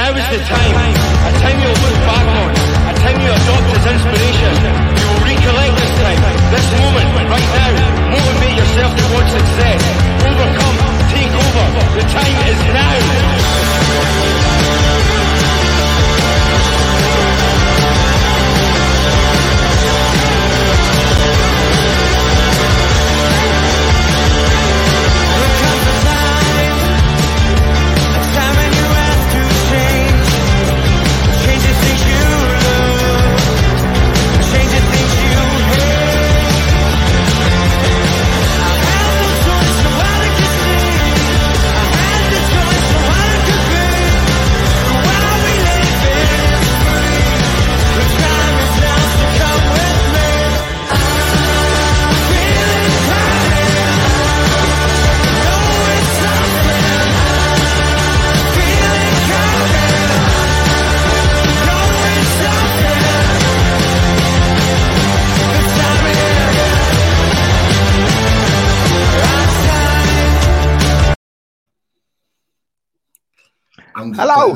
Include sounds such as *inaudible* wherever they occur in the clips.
Now is the time. A time you'll look back on. A time you adopt as inspiration. You will recollect this time. This moment, right now. Motivate yourself towards success. Overcome. Take over. The time is now.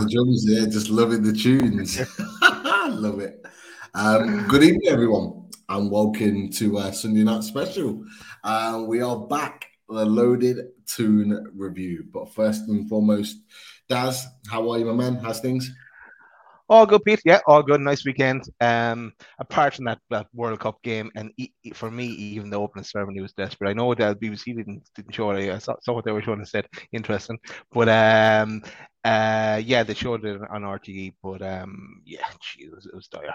Drums there, just loving the tunes. *laughs* Love it. Um, good evening, everyone, and welcome to uh, Sunday Night Special. Uh, we are back, the Loaded Toon Review. But first and foremost, Daz, how are you, my man? How's things? All good, Pete. Yeah, all good. Nice weekend. Um, apart from that, that World Cup game, and e- e- for me, even the opening ceremony was desperate. I know that BBC didn't didn't show it. I saw, saw what they were showing and said Interesting, but um, uh, yeah, they showed it on RTE. But um, yeah, it was, it was dire.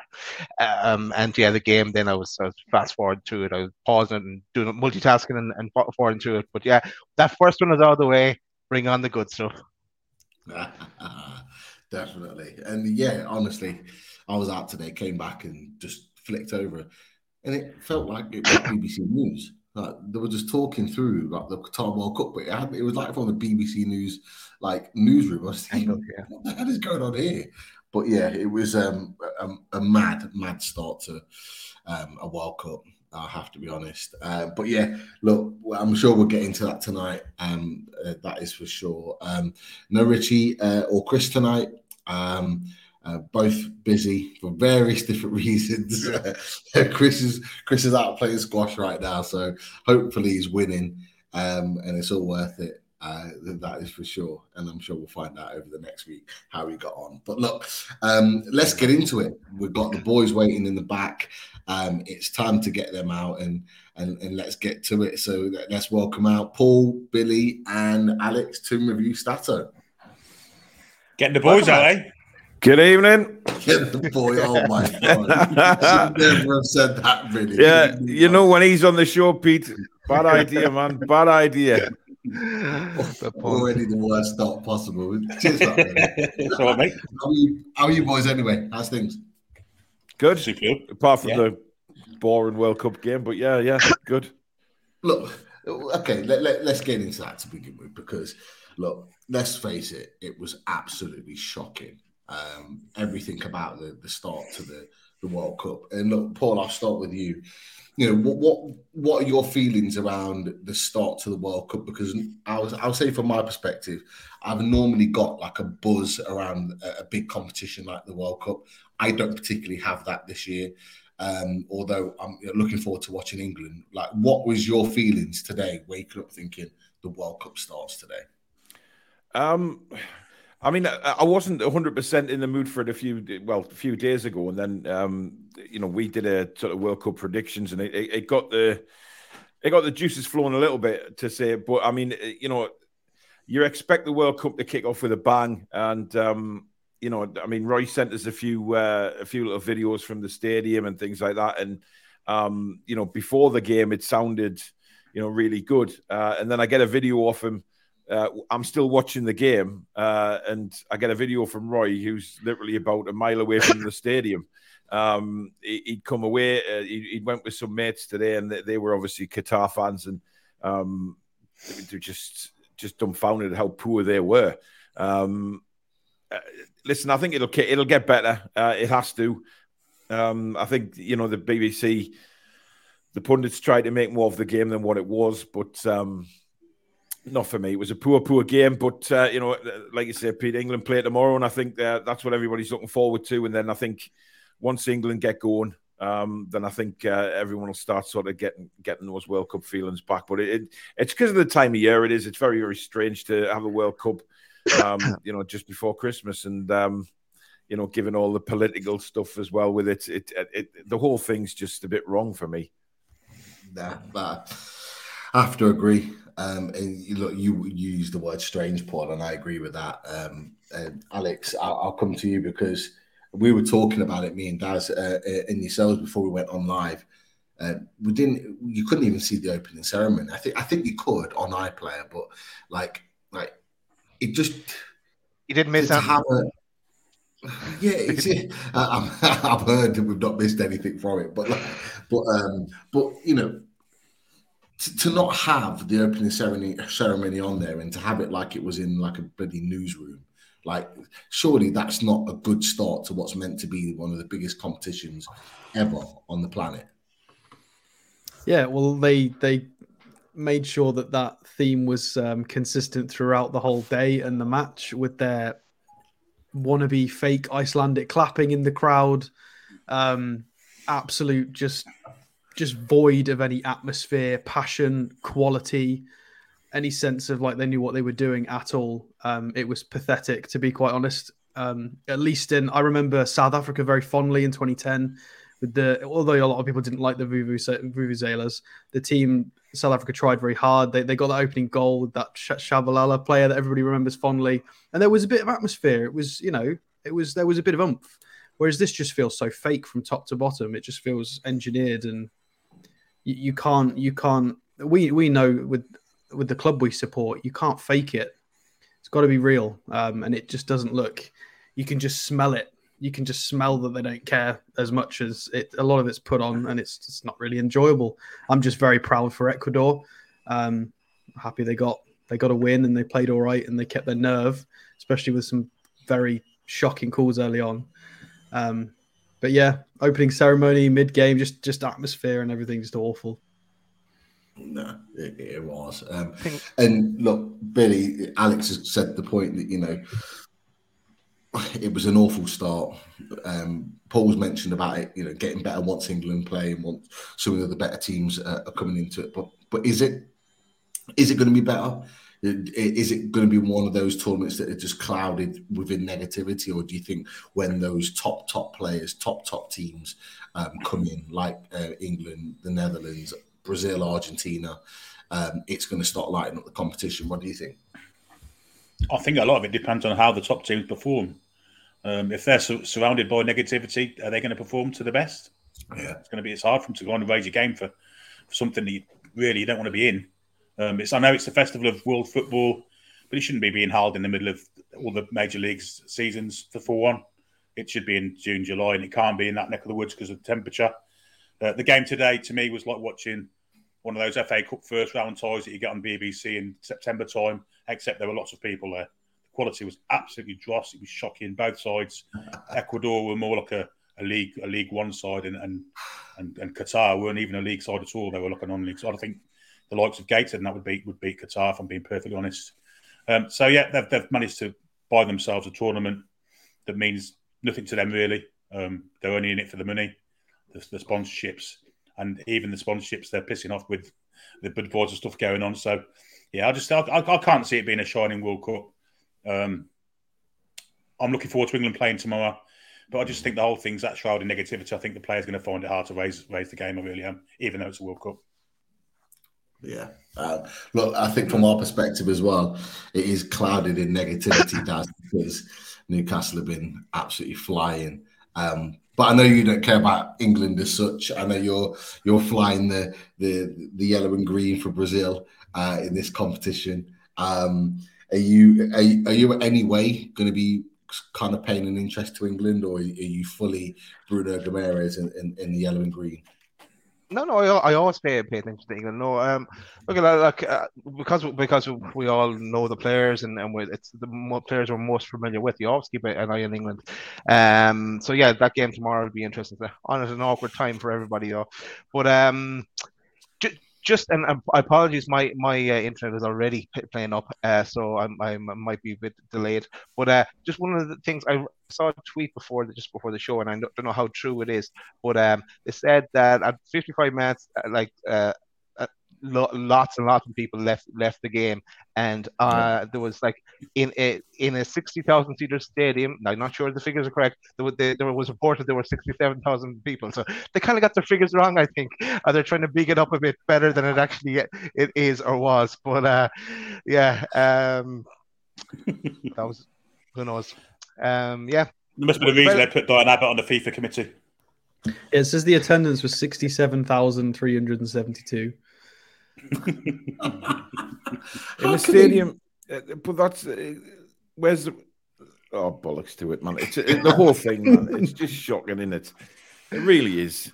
Um, and yeah, the game. Then I was, I was fast forward through it. I was pausing it and doing multitasking and, and forwarding through it. But yeah, that first one was out of the way. Bring on the good stuff. *laughs* Definitely. And yeah, honestly, I was out today, came back and just flicked over. And it felt like it was *coughs* BBC News. Like they were just talking through like the Qatar World Cup, but it, had, it was like from the BBC News like newsroom. *laughs* I was thinking, Yeah. what the hell is going on here? But yeah, it was um, a, a mad, mad start to um, a World Cup. I have to be honest. Uh, but yeah, look, I'm sure we'll get into that tonight. Um, uh, that is for sure. Um, no Richie uh, or Chris tonight. Um, uh, both busy for various *laughs* different reasons. Chris is Chris is out playing squash right now, so hopefully he's winning, um, and it's all worth it. Uh, that is for sure, and I'm sure we'll find out over the next week how he got on. But look, um, let's get into it. We've got the boys waiting in the back. Um, it's time to get them out and and and let's get to it. So let- let's welcome out Paul, Billy, and Alex to review Stato. Getting the boys out, eh? Good evening. Get the boy. Oh my god! Should never have said that. Really. Yeah, you know when he's on the show, Pete. Bad idea, man. Bad idea. The already the worst start possible. Cheers, that, *laughs* all right, mate. how, are you, how are you boys anyway? How's things? Good. Superb. Apart from Yeah. the boring World Cup game, but yeah, yeah, good. Look, okay, let, let, let's get into that to begin with because, look, let's face it, it was absolutely shocking. Um, everything about the, the start to the, the World Cup. And look, Paul, I'll start with you. You know, what what what are your feelings around the start to the World Cup? Because I was, I'll say from my perspective, I've normally got like a buzz around a, big competition like the World Cup. I don't particularly have that this year. Um, although I'm looking forward to watching England. Like, what was your feelings today, waking up thinking the World Cup starts today? Um, I mean, I, wasn't 100% in the mood for it a few, well, a few days ago. And then, um, you know, we did a sort of World Cup predictions and it, it, it got the, it got the juices flowing a little bit to say, but I mean, you know, you expect the World Cup to kick off with a bang. And, um, you know, I mean, Roy sent us a few, uh, a few little videos from the stadium and things like that. And, um, you know, before the game, it sounded, you know, really good. Uh, and then I get a video off him uh, I'm still watching the game, uh, and I get a video from Roy, who's literally about a mile away from the *coughs* stadium. Um, he, would come away. Uh, he, he, went with some mates today, and they, they were obviously Qatar fans, and um, they're just just dumbfounded at how poor they were. Um, uh, listen, I think it'll it'll get better. Uh, it has to. Um, I think you know the BBC, the pundits tried to make more of the game than what it was, but um, not for me. It was a poor, poor game. But uh, you know, like you said, Pete, England play tomorrow, and I think uh, that's what everybody's looking forward to. And then I think once England get going, um, then I think uh, everyone will start sort of getting getting those World Cup feelings back. But it, it it's because of the time of year it is. It's very very strange to have a World Cup, um, *coughs* you know, just before Christmas, and um, you know, given all the political stuff as well with it, it, it, it the whole thing's just a bit wrong for me. Nah, but I have to agree. Um, and you, look, you, you use the word strange, Paul, and I agree with that. Um, Alex, I'll, I'll come to you because we were talking about it, me and Daz, uh, uh, and yourselves before we went on live. Uh, we didn't. You couldn't even see the opening ceremony. I think. I think you could on iPlayer, but like, like it just. You didn't miss out. Have a, yeah, *laughs* it's, *laughs* I, have heard that we've not missed anything from it, but like, but um, but you know, to, to not have the opening ceremony ceremony on there and to have it like it was in like a bloody newsroom like, surely that's not a good start to what's meant to be one of the biggest competitions ever on the planet. Yeah, well, they they made sure that that theme was um, consistent throughout the whole day and the match with their wannabe fake Icelandic clapping in the crowd. Um, absolute just just void of any atmosphere, passion, quality any sense of like they knew what they were doing at all. Um, it was pathetic, to be quite honest. Um, at least in, I remember South Africa very fondly in 2010 with the, although a lot of people didn't like the Vuvuzelas, the team, South Africa tried very hard. They, they got that opening goal with that Tshabalala player that everybody remembers fondly. And there was a bit of atmosphere. It was, you know, it was, there was a bit of oomph. Whereas this just feels so fake from top to bottom. It just feels engineered and you, can't, you can't, we, we know with with the club we support, you can't fake it. It's got to be real, um, and it just doesn't look. You can just smell it. You can just smell that they don't care as much as it. A lot of it's put on, and it's just not really enjoyable. I'm just very proud for Ecuador. Um, happy they got they got a win and they played all right and they kept their nerve, especially with some very shocking calls early on. Um, but yeah, opening ceremony, mid game, just just atmosphere and everything just awful. No, it, it was. Um, and look, Billy, Alex has said the point that, you know, it was an awful start. Um, Paul's mentioned about it, you know, getting better once England play and once some of the better teams uh, are coming into it. But but is it is it going to be better? Is it going to be one of those tournaments that are just clouded within negativity, or do you think when those top top players, top top teams um, come in, like uh, England, the Netherlands, Brazil, Argentina, um, it's going to start lighting up the competition. What do you think? I think a lot of it depends on how the top teams perform. Um, if they're su- surrounded by negativity, are they going to perform to the best? Yeah, it's going to be. It's hard for them to go on and raise your game for, for something that you really you don't want to be in. Um, it's I know it's the festival of world football, but it shouldn't be being held in the middle of all the major leagues seasons for four one. It should be in June, July, and it can't be in that neck of the woods because of the temperature. Uh, the game today to me was like watching one of those FA Cup first round ties that you get on BBC in September time, except there were lots of people there. The quality was absolutely dross. It was shocking. Both sides. Ecuador were more like a, a league a League One side, and, and and and Qatar weren't even a league side at all. They were like a non-league side. I think the likes of Gateshead and that would beat would beat Qatar. If I'm being perfectly honest. Um, so yeah, they've, they've managed to buy themselves a tournament that means nothing to them really. Um, they're only in it for the money, the, the sponsorships and even the sponsorships they're pissing off with the Budweiser stuff going on. So, yeah, I just I, I, can't see it being a shining World Cup. Um, I'm looking forward to England playing tomorrow, but I just think the whole thing's that shrouded negativity. I think the players going to find it hard to raise raise the game. I really am, even though it's a World Cup. Yeah. Uh, look, I think from our perspective as well, it is clouded in negativity, *laughs* Daz, because Newcastle have been absolutely flying. Um, but I know you don't care about England as such. I know you're you're flying the the, the yellow and green for Brazil uh, in this competition. Um, are you are, are you in any way going to be kind of paying an interest to England, or are you fully Bruno Guimaraes in, in, in the yellow and green? No, no, I, I always pay, pay attention to England. No, um, look at like uh, because because we all know the players and and we, it's the players we're most familiar with. You always keep an eye on England. Um, so yeah, that game tomorrow will be interesting. On at an awkward time for everybody though, but um, just and um, apologies, my my uh, internet is already playing up, uh, so I might be a bit delayed. But uh, just one of the things I saw a tweet before the, just before the show, and I don't, know how true it is, but um, it said that at 55 minutes, uh, like uh, lo- lots and lots of people left left the game, and uh, there was like in a in a sixty thousand seater stadium. I'm not sure the figures are correct. There was, they, there was reported there were sixty seven thousand people, so they kind of got their figures wrong. I think uh, they're trying to big it up a bit better than it actually it is or was. But uh, yeah, um, *laughs* that was who knows. Um, yeah, there must be the reason they put Diane Abbott on the FIFA committee. It says the attendance was 67,372 in the can they- stadium. uh, But that's uh, where's the oh bollocks to it, man! It's it, the whole *laughs* thing, man. It's just shocking, isn't it? It really is.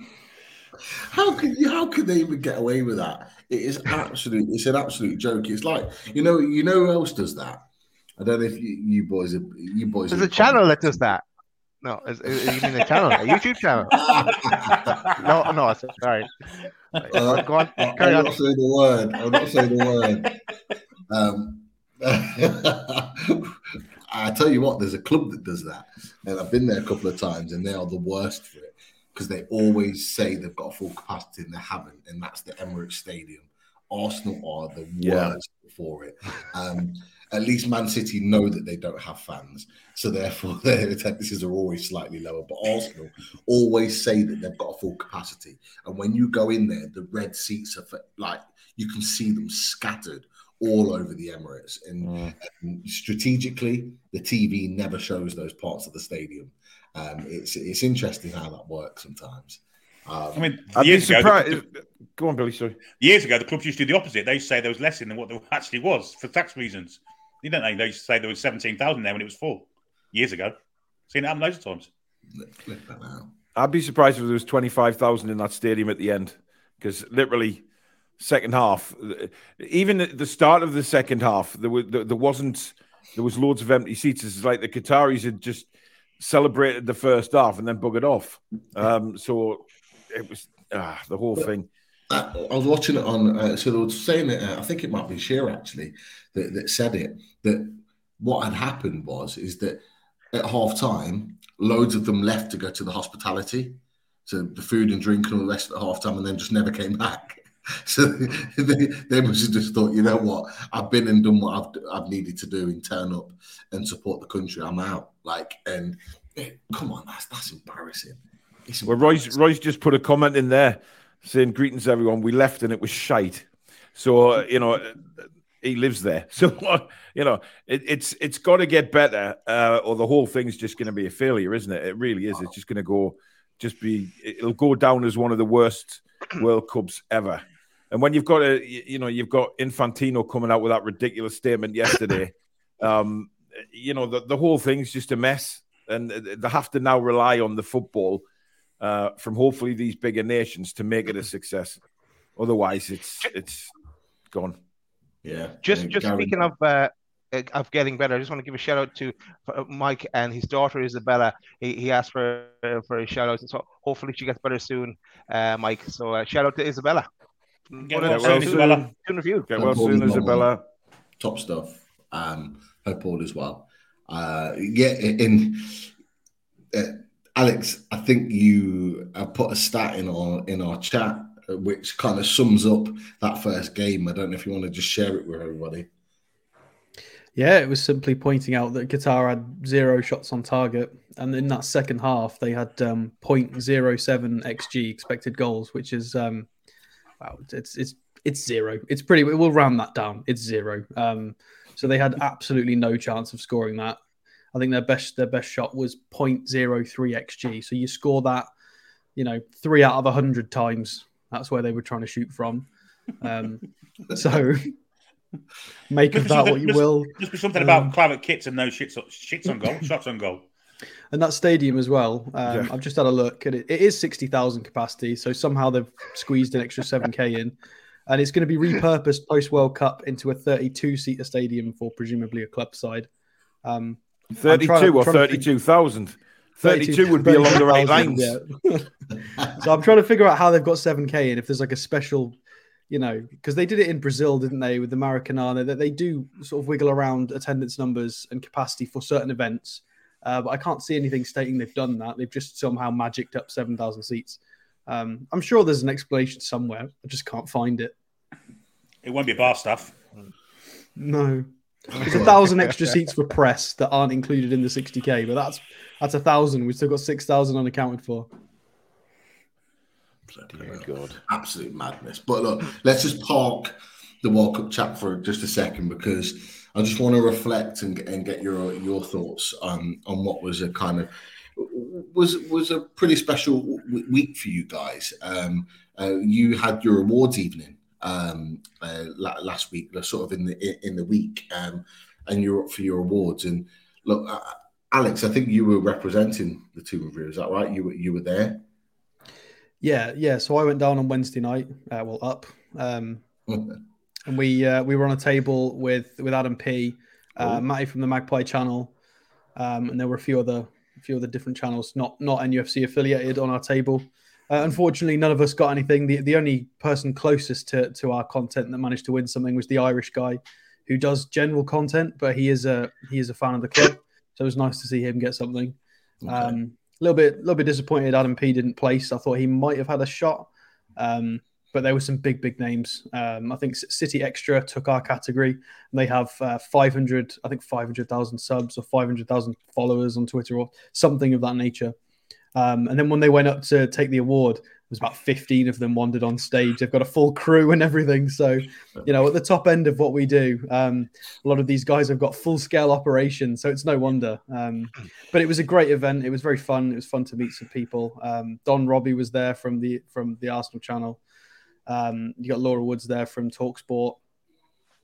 How can you? How could they even get away with that? It is absolute. It's an absolute joke. It's like you know. You know who else does that? I don't know if you, you boys. Are, you boys. there's are a channel that does that. No, is, is, you mean a channel, a YouTube channel? *laughs* No, no, sorry. Uh, Go on, I- carry I'm on. not saying the word. I'm not saying the word. Um, *laughs* I tell you what, there's a club that does that, and I've been there a couple of times, and they are the worst for it because they always say they've got full capacity and they haven't, and that's the Emirates Stadium. Arsenal are the Yeah. worst for it. Um, at least Man City know that they don't have fans, so therefore *laughs* their attendances are always slightly lower. But Arsenal always say that they've got a full capacity, and when you go in there, the red seats are for, like you can see them scattered all over the Emirates. And, and strategically, the TV never shows those parts of the stadium. Um, it's it's interesting how that works sometimes. Um, I mean, I'd years ago, surprised. the, Go on, Billy. Sorry. years ago, the clubs used to do the opposite. They used to say there was less in than what there *laughs* actually was for tax reasons. You don't know. They used to say there was 17,000 there when it was full years ago. Seen it happen loads of times. flip that out. I'd be surprised if there was twenty five thousand in that stadium at the end, because literally, second half, even at the start of the second half, there was there, there wasn't there was loads of empty seats. It's like the Qataris had just celebrated the first half and then buggered off. Um, so it was ah, the whole thing. I, I was watching it on. Uh, so they were saying it. Uh, I think it might be Shearer actually that, that said it. That what had happened was is that at half time, loads of them left to go to the hospitality, so the food and drink and all the rest at half time, and then just never came back. *laughs* So *laughs* they, they must have just thought, you know what, I've been and done what I've I've needed to do and turn up and support the country. I'm out. Like, and eh, come on, that's that's embarrassing. It's Well, Roy's Roy's just put a comment in there saying greetings everyone. We left and it was shite. So uh, you know he lives there. *laughs* So you know it, it's it's got to get better, uh, or the whole thing's just going to be a failure, isn't it? It really is. It's just going to go, just be. It'll go down as one of the worst *clears throat* World Cups ever. And when you've got a, you you know, you've got Infantino coming out with that ridiculous statement yesterday. *laughs* um, you know, the, the whole thing's just a mess, and they have to now rely on the football uh, from hopefully these bigger nations to make it a success. Otherwise, it's it's gone. yeah. Just And just Gary- speaking of uh, of getting better, I just want to give a shout out to uh, Mike and his daughter Isabella. He, he asked for uh, for a shout out, so hopefully she gets better soon, uh, Mike. So uh, shout out to Isabella. Get One well soon, Isabella. Soon of you. Get well soon, Paul's not Isabella. top stuff. Um, hope all as well. Uh, yeah, in uh, Alex, I think you uh, put a stat in our in our chat uh, which kind of sums up that first game. I don't know if you want to just share it with everybody. Yeah, it was simply pointing out that Qatar had zero shots on target, and in that second half they had um, 0.07 xg expected goals, which is um, wow, it's it's it's zero. It's pretty. We'll round that down. It's zero. Um, so they had absolutely no chance of scoring that. I think their best their best shot was 0.03 xg. So you score that, you know, three out of a hundred times. That's where they were trying to shoot from. Um, *laughs* so make of that what you will. Just be something Um, about claret kits and no shits, shits on goal, *laughs* shots on goal. And that stadium as well. Um, Yeah. I've just had a look, and it, it is sixty thousand capacity. So somehow they've squeezed an extra seven k in, and it's going to be repurposed post World Cup into a thirty-two seater stadium for presumably a club side. Um, I'm trying to- Thirty-two or trying to thirty-two thousand. Thirty-two would be along the right 32,000, lines. yeah. *laughs* so I'm trying to figure out how they've got seven k in. If there's like a special you know, because they did it in Brazil, didn't they, with the Maracanã? That they do sort of wiggle around attendance numbers and capacity for certain events. Uh, but I can't see anything stating they've done that. They've just somehow magicked up 7,000 seats. Um, I'm sure there's an explanation somewhere. I just can't find it. It won't be bar stuff. No. There's a thousand extra seats for press that aren't included in the 60k, but that's that's a thousand. We've still got six thousand unaccounted for. Bloody God. Absolute madness. But look, let's just park the World Cup chat for just a second because I just want to reflect and, and get your your thoughts on on what was a kind of was was a pretty special w- week for you guys. Um, uh, you had your awards evening um, uh, last week, sort of in the in the week, um, and you're up for your awards. And look, uh, Alex, I think you were representing the two of you. Is that right? You were you were there. Yeah, yeah. So I went down on Wednesday night. Uh, well, up, um, *laughs* and we uh, we were on a table with with Adam P, uh, oh. Matty from the Magpie channel, um, and there were a few other a few other different channels, not not NUFC affiliated, on our table. Uh, unfortunately, none of us got anything. The the only person closest to to our content that managed to win something was the Irish guy, who does general content, but he is a he is a fan of the club. So it was nice to see him get something. Okay. Um, a little bit, a little bit disappointed. Adam P didn't place. I thought he might have had a shot, um, but there were some big, big names. Um, I think City Extra took our category. And they have uh, 500, I think 500,000 subs or 500,000 followers on Twitter or something of that nature. Um, and then when they went up to take the award, it was about 15 of them wandered on stage. They've got a full crew and everything. So, you know, at the top end of what we do, um, a lot of these guys have got full scale operations. So it's no wonder. Um, but it was a great event. It was very fun. It was fun to meet some people. Um, Don Robbie was there from the from the Arsenal channel. Um, you got Laura Woods there from Talksport.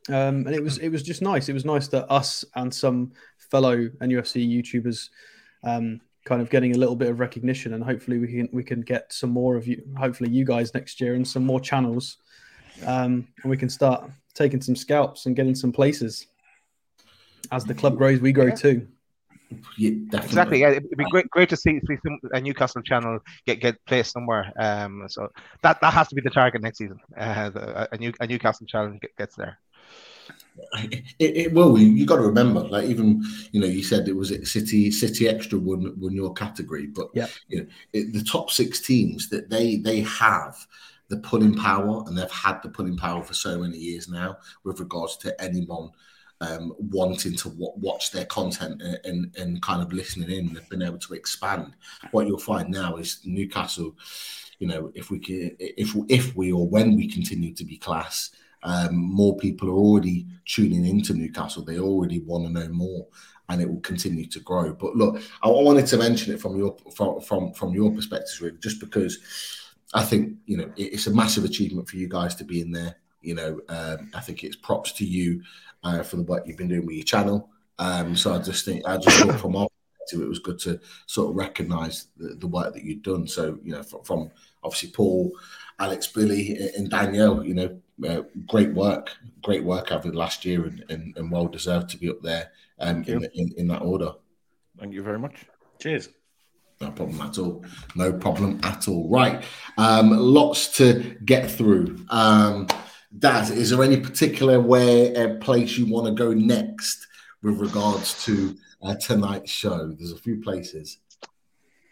Um, and it was it was just nice. It was nice that us and some fellow NUFC YouTubers um, kind of getting a little bit of recognition, and hopefully we can we can get some more of you, hopefully you guys next year, and some more channels, um, and we can start taking some scalps and getting some places. As the club grows, we grow yeah. too. Yeah, exactly. Yeah, it'd be great, great to see, see some, a Newcastle channel get get placed somewhere. Um, so that that has to be the target next season. Uh, the, a new a Newcastle channel gets there. It, it will. You, you got to remember, like even you know, you said it was City City Extra won won your category, but yeah, you know, it, the top six teams that they they have the pulling power, and they've had the pulling power for so many years now, with regards to anyone um, wanting to w- watch their content and, and, and kind of listening in. They've been able to expand. What you'll find now is Newcastle. You know, if we can, if if we or when we continue to be class um, more people are already tuning into Newcastle. They already want to know more, and it will continue to grow. But look, I, wanted to mention it from your from from, from your perspective, really, just because I think you know it's a massive achievement for you guys to be in there. You know, um, I think it's props to you uh, for the work you've been doing with your channel. Um, so I just think I just thought from our perspective, it was good to sort of recognise the, the, work that you've done. So you know, from, from obviously Paul, Alex, Billy, and Danielle, you know, uh, great work, great work over the last year, and, and, and well deserved to be up there um, in, in, in that order. Thank you very much. Cheers. No problem at all. No problem at all. Right. Um, lots to get through. Um, Dad, is there any particular where uh, place you want to go next with regards to uh, tonight's show? There's a few places.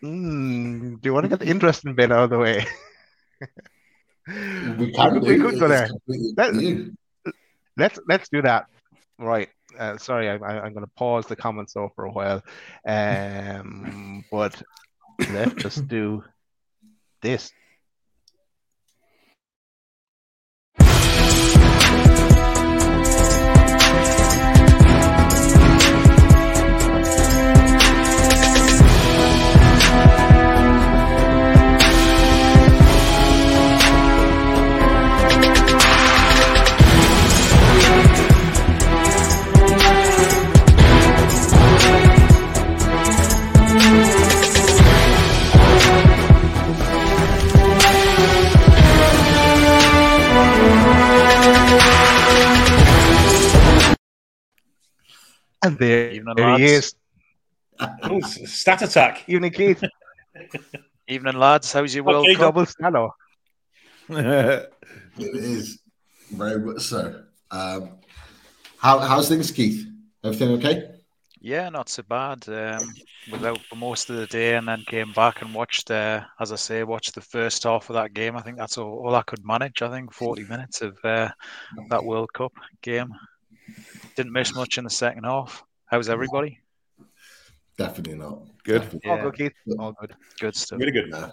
Mm, do you want to get the interesting bit out of the way? *laughs* We, can we, we could go there. Let, let's let's do that. Right. Uh, sorry, I, am going to pause the comments though for a while, um, but let's just do this. And there, Evening, there he is. oh, stat attack. Evening, Keith. Evening, lads. How's your World Cup? Double *laughs* It is very much so. Um, how how's things, Keith? Everything okay? Yeah, not so bad. Um, was out for most of the day and then came back and watched, uh, as I say, watched the first half of that game. I think that's all, all I could manage. I think 40 minutes of uh, that World Cup game. Didn't miss much in the second half. How's everybody? Definitely not. Good. Definitely. All Yeah. good, Keith. All good. Good stuff. Really good. man.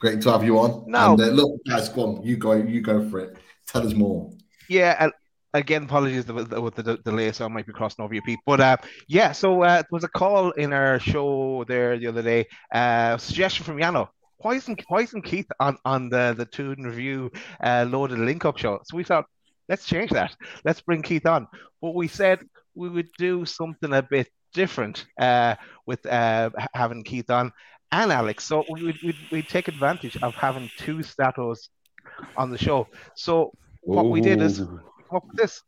Great to have you on. No. And, uh, look, guys, go on. You go. You go for it. Tell us more. Yeah, and again, apologies with the, with the delay, so I might be crossing over you, Pete. But uh, yeah, so uh, there was a call in our show there the other day. Uh, suggestion from Yano. Why isn't why isn't Keith on on the the Toon Review uh, loaded link up show? So we thought let's change that. Let's bring Keith on. But we said we would do something a bit different uh, with uh, having Keith on and Alex. So we would we'd, we'd take advantage of having two statos on the show. So what we did is Ooh. with this.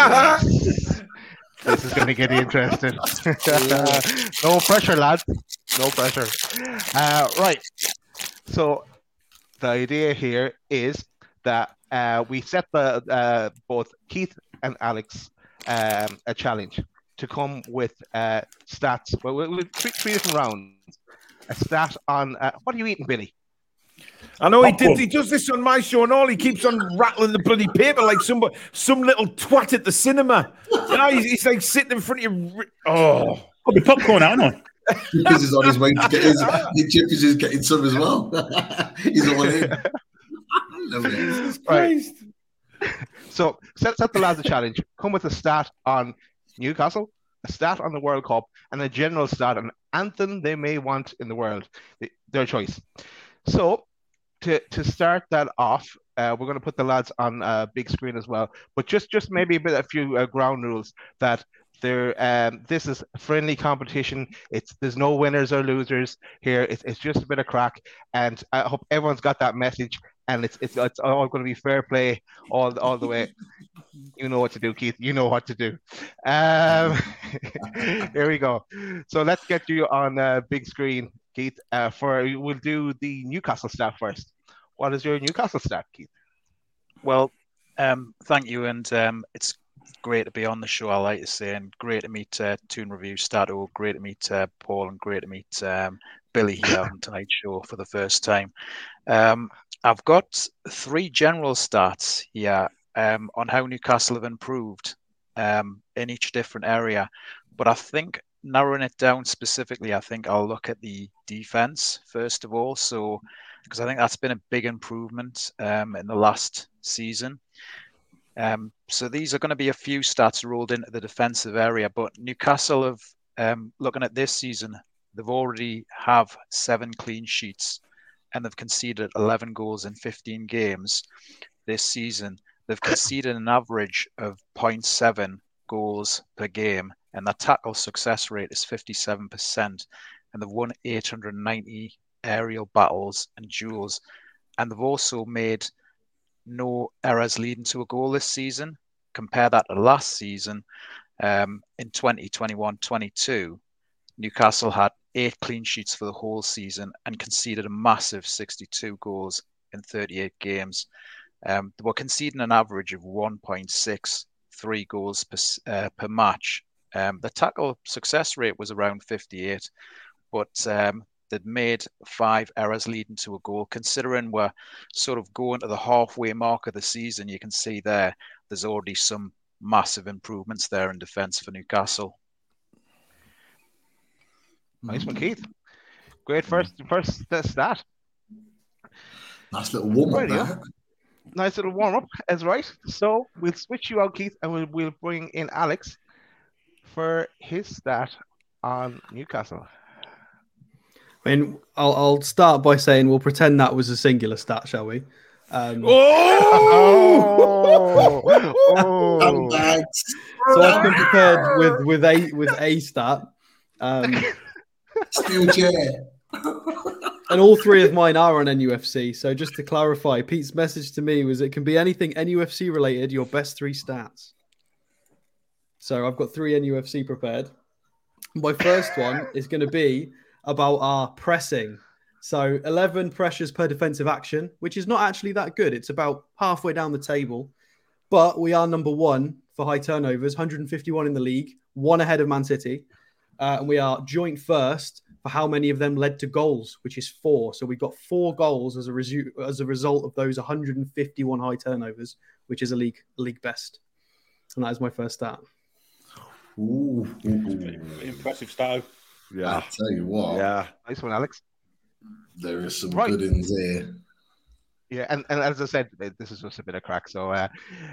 *laughs* This is going to get interesting. *laughs* no pressure, lads. No pressure. Uh, right. So the idea here is that uh, we set the uh, both Keith and Alex um, a challenge to come with uh, stats. Well, three, three different rounds. A stat on uh, what are you eating, Billy? I know he did. He does this on my show and all. He keeps on rattling the bloody paper like some some little twat at the cinema. You know, he's, he's like sitting in front of you. Oh, Got me popcorn, haven't I? Chippers is on his way to get his. Chippers is getting some as well. *laughs* He's all in. Love it. Right. So set, set the lads a challenge. Come with a stat on Newcastle, a stat on the World Cup, and a general stat on anthem they may want in the world. Their choice. So to to start that off, uh, we're going to put the lads on a big screen as well. But just just maybe a bit a few uh, ground rules that. There, um, this is friendly competition. It's there's no winners or losers here. It's, it's just a bit of crack, and I hope everyone's got that message. And it's it's, it's all going to be fair play all all the way. *laughs* You know what to do, Keith. You know what to do. Um, *laughs* here we go. So let's get you on uh, big screen, Keith. Uh, for we'll do the Newcastle stat first. What is your Newcastle stat, Keith? Well, um, thank you, and um, it's great to be on the show. I like to say, and great to meet uh, Toon Review Stato. Great to meet uh, Paul, and great to meet um, Billy here on *laughs* tonight's show for the first time. Um, I've got three general stats here um, on how Newcastle have improved um, in each different area, but I think narrowing it down specifically, I think I'll look at the defense first of all. So because I think that's been a big improvement um, in the last season. Um, so these are going to be a few stats rolled into the defensive area, but Newcastle have um, looking at this season, they've already have seven clean sheets, and they've conceded 11 goals in 15 games this season. They've conceded an average of 0.7 goals per game, and their tackle success rate is 57%, and they've won 890 aerial battles and duels, and they've also made no errors leading to a goal this season. Compare that to last season um, in 2021 22. Newcastle had eight clean sheets for the whole season and conceded a massive 62 goals in 38 games. Um, they were conceding an average of 1.63 goals per, uh, per match. Um, the tackle success rate was around 58, but um, they'd made five errors leading to a goal. Considering we're sort of going to the halfway mark of the season, you can see there there's already some massive improvements there in defence for Newcastle. Nice one, Keith. Great first first uh, stat. Nice little warm up there. Nice little warm up, is right. So we'll switch you out, Keith, and we'll we'll bring in Alex for his stat on Newcastle. I mean, I'll, I'll start by saying we'll pretend that was a singular stat, shall we? Um, Oh! *laughs* Oh, Handbags. so I've been prepared with with a with a stat, um, *laughs* Steel chair. and all three of mine are on NUFC. So just to clarify, Pete's message to me was it can be anything NUFC related. Your best three stats. So I've got three NUFC prepared. My first one is going to be about our pressing. So 11 pressures per defensive action, which is not actually that good. It's about halfway down the table, but we are number one for high turnovers, 151 in the league, one ahead of Man City. Uh, and we are joint first for how many of them led to goals, which is four. So we've got four goals as a, resu- as a result of those 151 high turnovers, which is a league a league best. And that is my first stat. Ooh. Impressive style. Yeah. I tell you what, Yeah. nice one, Alex. there is some Right. good ins here. Yeah, and, and as I said, this is just a bit of crack. So uh,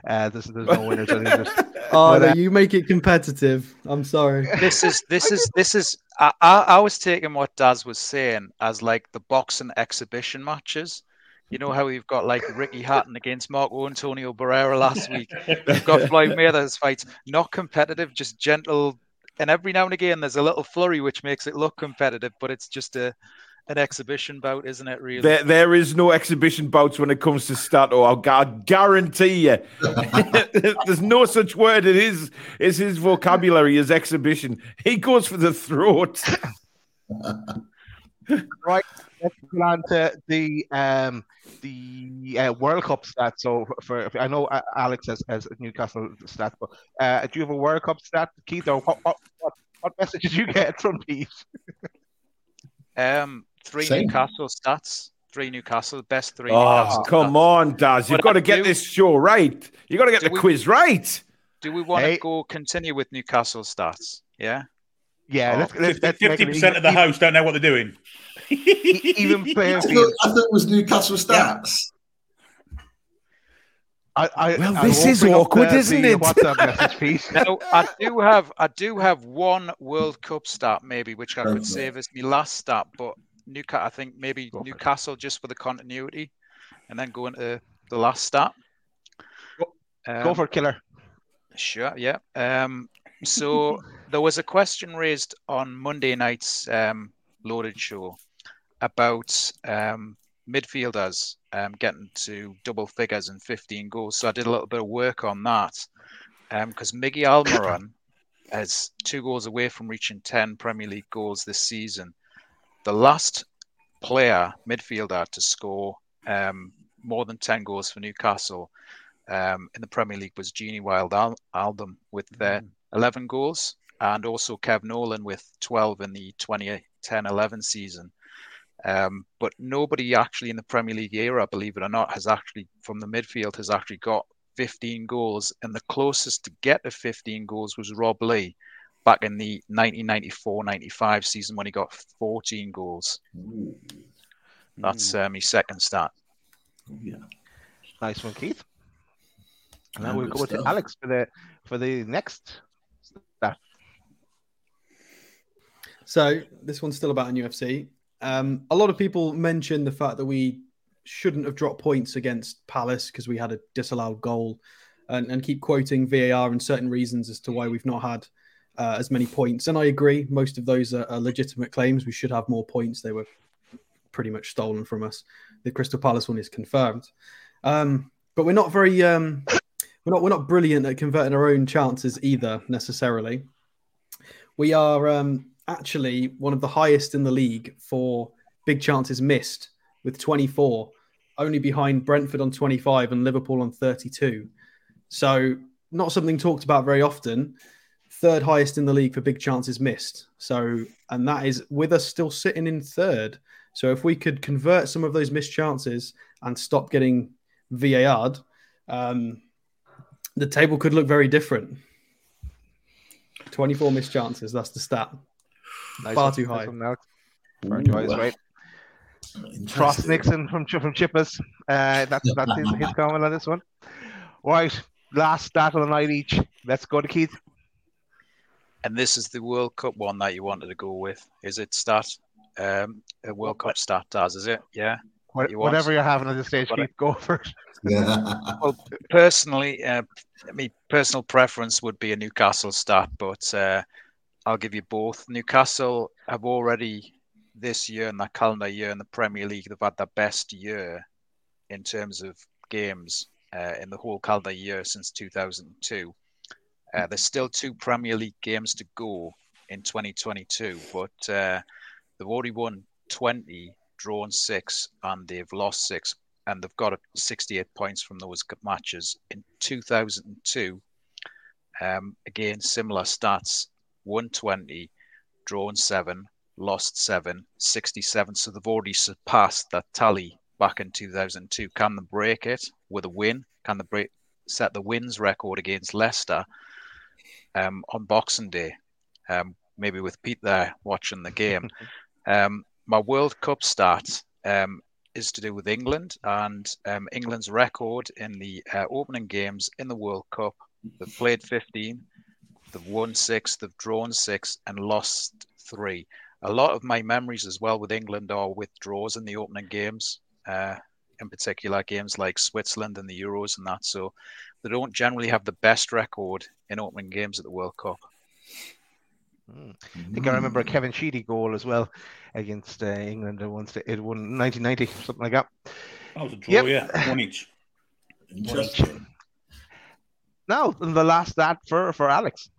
uh, this, there's no winners. I think *laughs* Oh, But, no, uh, you make it competitive. I'm sorry. this is this is this is I, I, I was taking what Daz was saying as like the boxing exhibition matches. You know how we've got like Ricky Hatton against Marco Antonio Barrera last week. We've got Floyd Mayweather's fights, not competitive, just gentle. And every now and again, there's a little flurry which makes it look competitive, but it's just a an exhibition bout, isn't it? Really? There, there is no exhibition bouts when it comes to Stato. I'll, gu- I guarantee you. *laughs* There's no such word. It is is his vocabulary his exhibition. He goes for the throat. right. Let's go on to the um the uh, World Cup stats. So for, for I know uh, Alex has, has Newcastle stats, but uh, do you have a World Cup stat, Keith, or what what, what, what message did you get from Pete? Um, three Same. Newcastle stats, three Newcastle, best three. Oh, Newcastle come stats. on, Daz. You've But got to get do- this show right. You've got to get Do the we- quiz right. Do we want Hey. to go continue with Newcastle stats? Yeah. Yeah, Oh, let's, let's, let's Fifty it percent of the even, hosts don't know what they're doing. *laughs* even, *laughs* even I thought, I thought it was Newcastle stats. I, I, Well, I this is awkward, the- isn't the it? WhatsApp *laughs* message, Pete. Now I do have I do have one World Cup stat maybe which I Go for could it. save as my last stat, but Newcastle I think maybe Go it. Newcastle just for the continuity, and then go into the last stat. Go Um, for killer. Sure, yeah. Um, so *laughs* there was a question raised on Monday night's um, loaded show about um, midfielders um, getting to double figures and 15 goals. So I did a little bit of work on that because Miggy Almiron *coughs* is two goals away from reaching 10 Premier League goals this season. The last player, midfielder, to score um, more than 10 goals for Newcastle um, in the Premier League was Gini Wild Al- Aldum with uh, 11 goals, and also Kev Nolan with 12 in the 2010-11 season. Um, but nobody actually in the Premier League era, believe it or not, has actually from the midfield has actually got 15 goals, and the closest to get to 15 goals was Rob Lee back in the 1994-95 season when he got 14 goals. That's um, his second stat. Yeah. Nice one, Keith. And now we'll good go to. Alex for the for the next stat. So this one's still about NUFC. Um, a lot of people mention the fact that we shouldn't have dropped points against Palace because we had a disallowed goal, and, and keep quoting VAR and certain reasons as to why we've not had uh, as many points. And I agree, most of those are, are legitimate claims. We should have more points. They were pretty much stolen from us. The Crystal Palace one is confirmed, um, but we're not very um, we're not we're not brilliant at converting our own chances either necessarily. We are um, actually one of the highest in the league for big chances missed with 24, only behind Brentford on 25 and Liverpool on 32. So, not something talked about very often. Third highest in the league for big chances missed. So, and that is with us still sitting in third. So, if we could convert some of those missed chances and stop getting VAR'd, um, the table could look very different. 24 missed chances. That's the stat. Nice Far too high. one, Far too high is right. interesting. Frost Nixon from from Chippers. Uh, that's that's his, his comment on this one. Right, last stat of the night each. Let's go to Keith. And this is the World Cup one that you wanted to go with. Is it stat? um, a World Cup stat does, is it? Yeah. What, You whatever you're having at this stage, What I- keep go first. Yeah. Well, personally, uh, I mean, personal preference would be a Newcastle stat, but uh, I'll give you both. Newcastle have already this year and that calendar year in the Premier League, they've had their best year in terms of games uh, in the whole calendar year since 2002. Uh, there's still two Premier League games to go in 2022, but uh, they've already won 20, drawn six, and they've lost six and they've got 68 points from those matches. In 2002, um, again, similar stats 120, drawn seven, lost seven, 67. So they've already surpassed that tally back in 2002. Can they break it with a win? Can they break, set the wins record against Leicester um, on Boxing Day? Um, maybe with Pete there watching the game. *laughs* um, my World Cup start um, is to do with England and um, England's record in the uh, opening games in the World Cup. They've played 15, they've won six, they've drawn six, and lost three. A lot of my memories as well with England are with draws in the opening games, uh, in particular games like Switzerland and the Euros and that. So they don't generally have the best record in opening games at the World Cup. Mm. I think I remember a Kevin Sheedy goal as well against uh, England. It once it won 1990, something like that. That was a draw, Yep. yeah. One each. Interesting. Now, the last that for for Alex.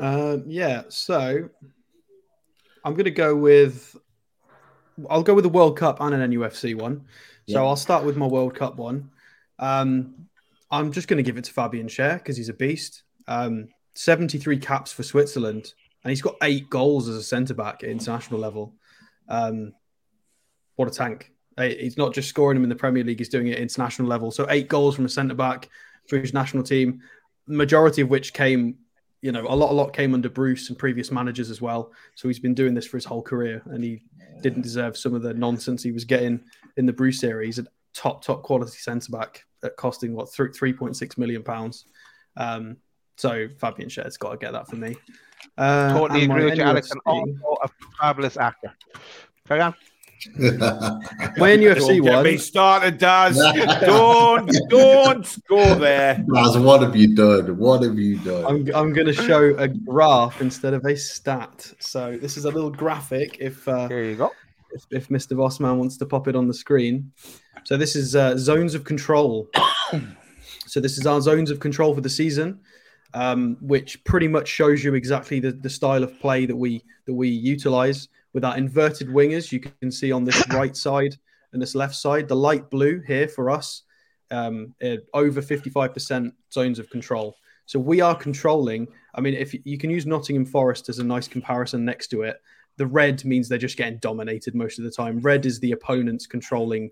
Uh, yeah, so I'm going to go with. I'll go with the World Cup and an NUFC one. So. I'll start with my World Cup one. Um, I'm just going to give it to Fabian Schär because he's a beast. Um, 73 caps for Switzerland, and he's got eight goals as a centre back at international level. Um, what a tank! Uh, He's not just scoring them in the Premier League; he's doing it at international level. So eight goals from a centre back for his national team, majority of which came you know, a lot, a lot came under Bruce and previous managers as well. So he's been doing this for his whole career, and he didn't deserve some of the nonsense he was getting in the Bruce series. A top, top quality centre back at costing what three three point six million pounds. Um, so Fabian Schär's got to get that for me. Uh, Totally agree with you, Alex, and also a fabulous actor. Carry on. My NUFC Don't get one. me started, Daz. *laughs* don't, don't go there. Laz, what have you done? What have you done? I'm, I'm going to show a graph instead of a stat. So this is a little graphic. If uh, There you go. if, if Mr. Vossman wants to pop it on the screen. So this is uh, zones of control. *coughs* so this is our zones of control for the season, um, which pretty much shows you exactly the, the style of play that we that we utilize with our inverted wingers. You can see on this right side and this left side, the light blue here for us, um, uh, over 55% zones of control. So we are controlling. I mean, if you can use Nottingham Forest as a nice comparison next to it, the red means they're just getting dominated most of the time. Red is the opponents controlling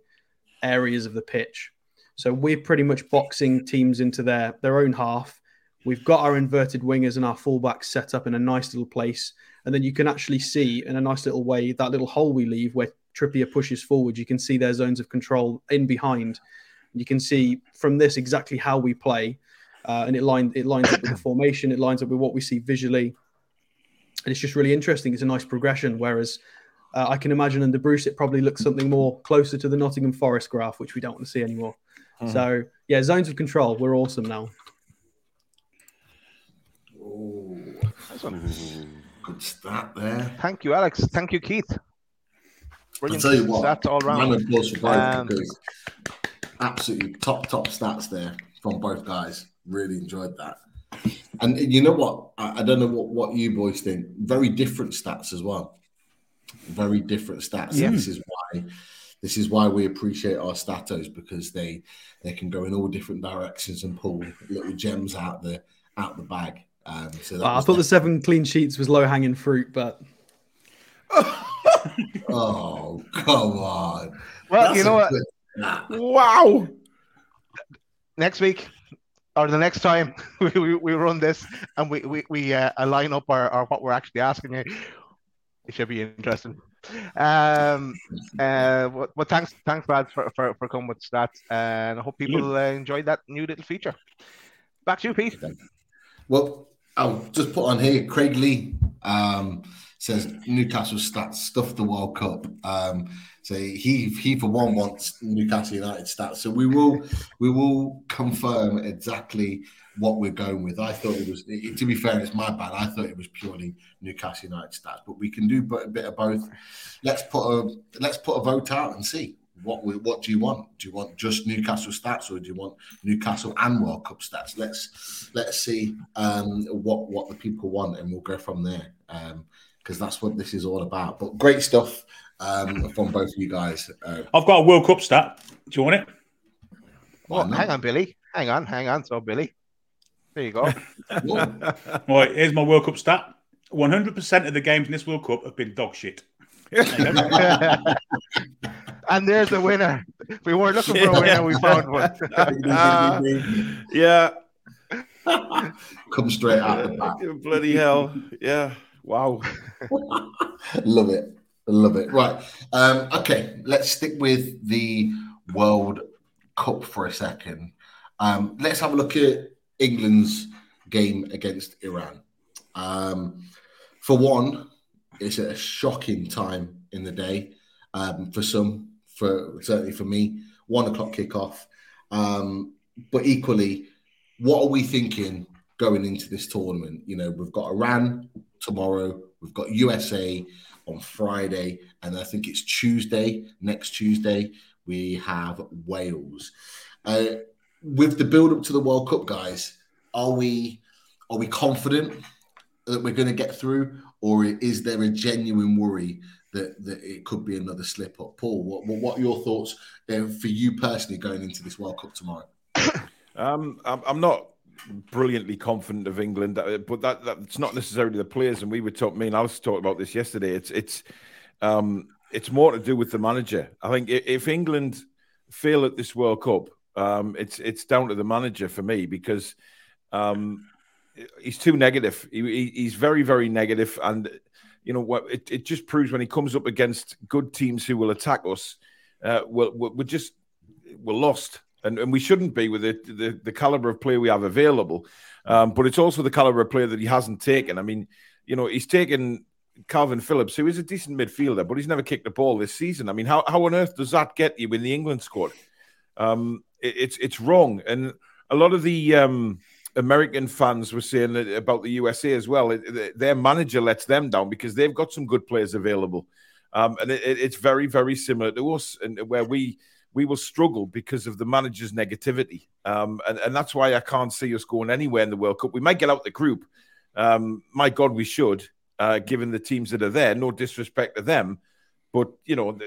areas of the pitch. So we're pretty much boxing teams into their their own half. We've got our inverted wingers and our fullbacks set up in a nice little place, and then you can actually see in a nice little way that little hole we leave where Trippier pushes forward. You can see their zones of control in behind. You can see from this exactly how we play, uh, and it line it lines up with the formation. It lines up with what we see visually, and it's just really interesting. It's a nice progression. Whereas uh, I can imagine under Bruce, it probably looks something more closer to the Nottingham Forest graph, which we don't want to see anymore. So yeah, zones of control. We're awesome now. *laughs* good stat there. Thank you, Alex. Thank you, Keith. I'll Brilliant tell you what, stats all round applause for both Um, because absolutely top, top stats there from both guys. Really enjoyed that. And you know what? I, I don't know what, what you boys think. Very different stats as well. Very different stats. Yeah. This is why this is why we appreciate our statos because they they can go in all different directions and pull little gems out the out the bag. Um, so that Uh, I thought the seven clean sheets was low hanging fruit, but *laughs* oh come on. Well, That's you know what? good stat. Wow. Next week or the next time *laughs* we, we, we run this and we we, we uh, line up our, our what we're actually asking you, it should be interesting. Um, uh, but, but thanks, thanks, lads, for, for, for coming with stats, and I hope people uh, enjoyed that new little feature. Back to you, Pete. Well, I'll just put on here Craig Lee um, says Newcastle stats stuff the World Cup. Um, so he he for one wants Newcastle United stats. So we will we will confirm exactly what we're going with. I thought it was to be fair, it's my bad. I thought it was purely Newcastle United stats, but we can do a bit of both. Let's put a let's put a vote out and see what we, what do you want? Do you want just Newcastle stats, or do you want Newcastle and World Cup stats? Let's let's see um, what what the people want, and we'll go from there. because um, that's what this is all about. But great stuff um, from both of you guys. Uh, I've got a World Cup stat. Do you want it? Well, hang on, Billy. Hang on, hang on. So, Billy, there you go. *laughs* right, here's my World Cup stat. 100% of the games in this World Cup have been dog shit. *laughs* *laughs* and there's the winner. We weren't looking for a winner, we found one. *laughs* yeah. *laughs* Come straight out the back. Bloody hell. Yeah. Wow. *laughs* Love it. Love it. Right. Um, okay. Let's stick with the World Cup for a second. Um, let's have a look at England's game against Iran. Um, for one, it's a shocking time in the day um, for some, for certainly for me. One o'clock kickoff. Um, but equally, what are we thinking going into this tournament? You know, we've got Iran tomorrow, we've got USA on Friday, and I think it's Tuesday, next Tuesday, we have Wales. Uh, with the build up to the World Cup, guys, are we are we confident that we're going to get through, or is there a genuine worry that, that it could be another slip up? Paul, what what, are your thoughts uh, for you personally going into this World Cup tomorrow? *coughs* Um, I'm not brilliantly confident of England, uh, but that that's not necessarily the players. And we were talking. Me and Alice talked about this yesterday. It's it's um, it's more to do with the manager. I think if England fail at this World Cup, um, it's it's down to the manager for me because um, he's too negative. He, he's very very negative, and you know what? It, it just proves when he comes up against good teams who will attack us, uh, we're, we're just we're lost and, and we shouldn't be with the, the, the caliber of player we have available. Um, but it's also the caliber of player that he hasn't taken. I mean, you know, he's taken Calvin Phillips, who is a decent midfielder, but he's never kicked a ball this season. I mean, how, how on earth does that get you in the England squad? Um, it, it's it's wrong, and a lot of the um, American fans were saying about the USA as well. It, their manager lets them down because they've got some good players available, um, and it, it's very very similar to us, and where we we will struggle because of the manager's negativity. Um, and, and that's why I can't see us going anywhere in the World Cup. We might get out the group. Um, my God, we should, uh, given the teams that are there. No disrespect to them. But, you know,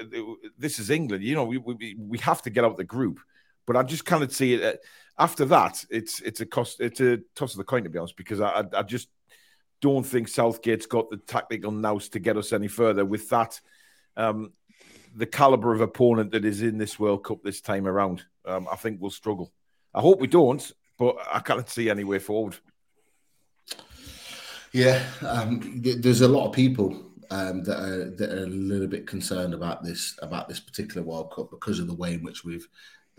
this is England. You know, we, we, we have to get out the group. But I just kind of see it. After that, it's it's a cost, it's a toss of the coin, to be honest, because I, I just don't think Southgate's got the tactical nous to get us any further with that. Um, the caliber of opponent that is in this World Cup this time around. Um, I think we'll struggle. I hope we don't, but I can't see any way forward. Yeah, um, there's a lot of people um, that are that are a little bit concerned about this about this particular World Cup because of the way in which we've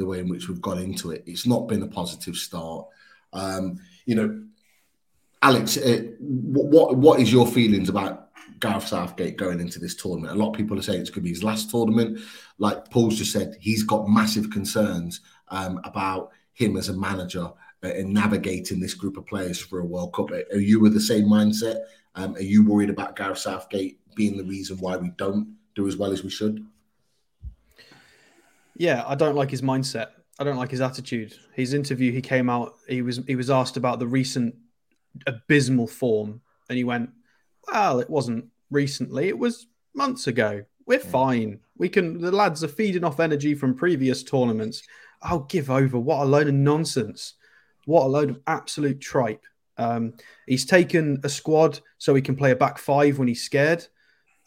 the way in which we've got into it. It's not been a positive start. Um, you know, Alex, uh, what what is your feelings about Gareth Southgate going into this tournament. A lot of people are saying it's going to be his last tournament. Like Paul's just said, he's got massive concerns um, about him as a manager uh, in navigating this group of players for a World Cup. Are you with the same mindset? Um, are you worried about Gareth Southgate being the reason why we don't do as well as we should? Yeah, I don't like his mindset. I don't like his attitude. His interview, he came out. He was he was asked about the recent abysmal form, and he went, well, it wasn't recently, it was months ago. We're fine. We can, the lads are feeding off energy from previous tournaments. I'll give over. What a load of nonsense. What a load of absolute tripe. Um, he's taken a squad so he can play a back five when he's scared.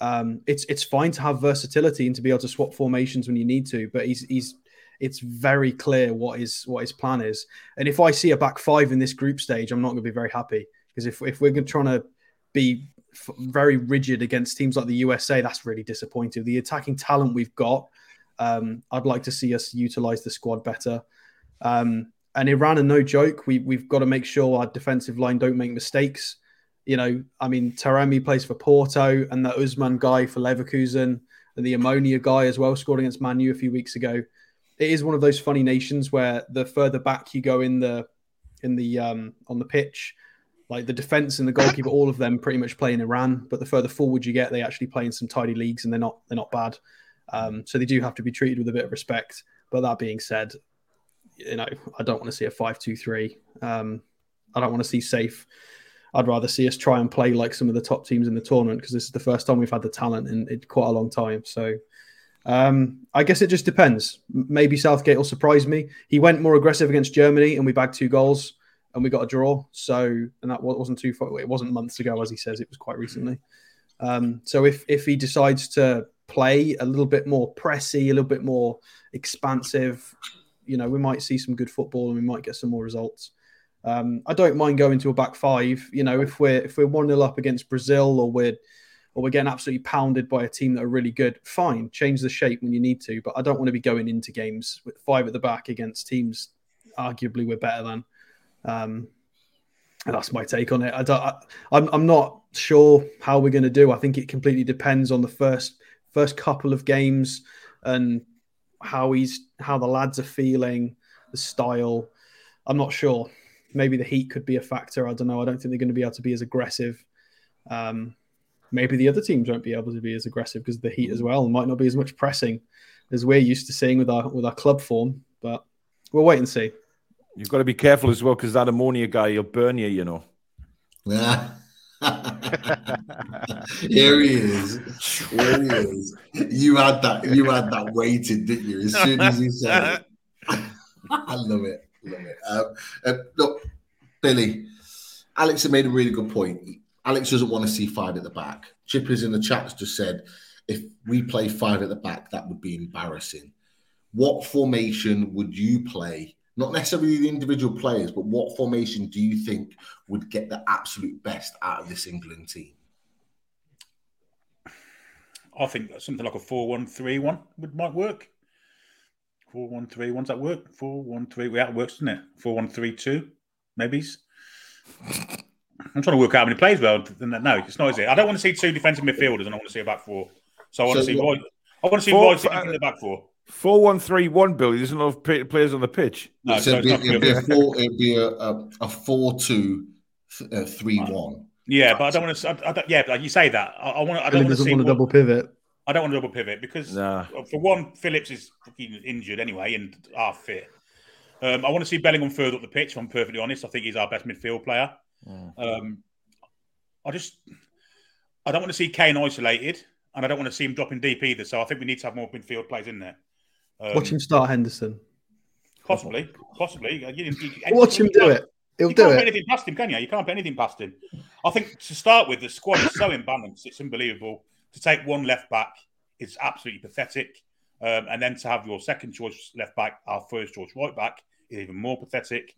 Um, it's it's fine to have versatility and to be able to swap formations when you need to, but he's he's it's very clear what his what his plan is. And if I see a back five in this group stage, I'm not going to be very happy because if if we're trying to be very rigid against teams like the USA. That's really disappointing. The attacking talent we've got, um, I'd like to see us utilize the squad better. Um, and Iran are no joke. We, we've got to make sure our defensive line don't make mistakes. You know, I mean, Taremi plays for Porto, and the Azmoun guy for Leverkusen, and the Omonia guy as well scored against Manu a few weeks ago. It is one of those funny nations where the further back you go in the in the um, on the pitch, like the defense and the goalkeeper, all of them pretty much play in Iran. But the further forward you get, they actually play in some tidy leagues, and they're not they're not bad. Um, so they do have to be treated with a bit of respect. But that being said, you know, I don't want to see a five-two-three. Um, I don't want to see safe. I'd rather see us try and play like some of the top teams in the tournament because this is the first time we've had the talent in, in quite a long time. So um, I guess it just depends. Maybe Southgate will surprise me. He went more aggressive against Germany and we bagged two goals and we got a draw. So, and that wasn't too far. It wasn't months ago, as he says. It was quite recently. Um, so if if he decides to play a little bit more pressy, a little bit more expansive, you know, we might see some good football and we might get some more results. Um, I don't mind going to a back five. You know, if we're if we're one 0 up against Brazil or we're or we're getting absolutely pounded by a team that are really good, fine, change the shape when you need to. But I don't want to be going into games with five at the back against teams arguably we're better than. Um, and that's my take on it. I don't, I, I'm I'm not sure how we're going to do. I think it completely depends on the first first couple of games and how he's how the lads are feeling, the style. I'm not sure. Maybe the heat could be a factor. I don't know. I don't think they're going to be able to be as aggressive. Um, maybe the other teams won't be able to be as aggressive because of the heat as well. might not be as much pressing as we're used to seeing with our with our club form. But we'll wait and see. You've got to be careful as well because that ammonia guy, he'll burn you, you know. Yeah. *laughs* Here he is. Here he is. You had that. You had that waited, didn't you? As soon as you said it, *laughs* I love it. Um, uh, look, Billy, Alex had made a really good point. Alex doesn't want to see five at the back. Chippers in the chat just said, if we play five at the back, that would be embarrassing. What formation would you play? Not necessarily the individual players, but what formation do you think would get the absolute best out of this England team? I think something like a 4 1 3 1 would, might work. 4 1 3 1, does that work? 4 1 3, yeah, it works, doesn't it? 4 1 3 2, maybe. I'm trying to work out how many plays well. No, it's not, is it? I don't want to see two defensive midfielders and I want to see a back four. So I want so, to see Roy. I want to see four, Roy sitting in the back four. Four one three one, Billy. There's enough players on the pitch. No, so it'd, be, it'd, be, a four. It'd be a, a, a four two uh, three one. Yeah, but I don't want to. I, I don't, yeah, but you say that. I, I want. I don't want to see want a double pivot. I don't want to double pivot because nah. for one, Phillips is fucking injured anyway and half fit. Um, I want to see Bellingham further up the pitch. If I'm perfectly honest. I think he's our best midfield player. Mm. Um, I just, I don't want to see Kane isolated, and I don't want to see him dropping deep either. So I think we need to have more midfield players in there. Um, Watch him start Henderson. Possibly, possibly. You, you, Watch him do it. He'll you do can't it. Put anything past him, can you? You can't put anything past him. I think to start with, the squad is so imbalanced; it's unbelievable. To take one left back is absolutely pathetic, um, and then to have your second choice left back, our first choice right back, is even more pathetic.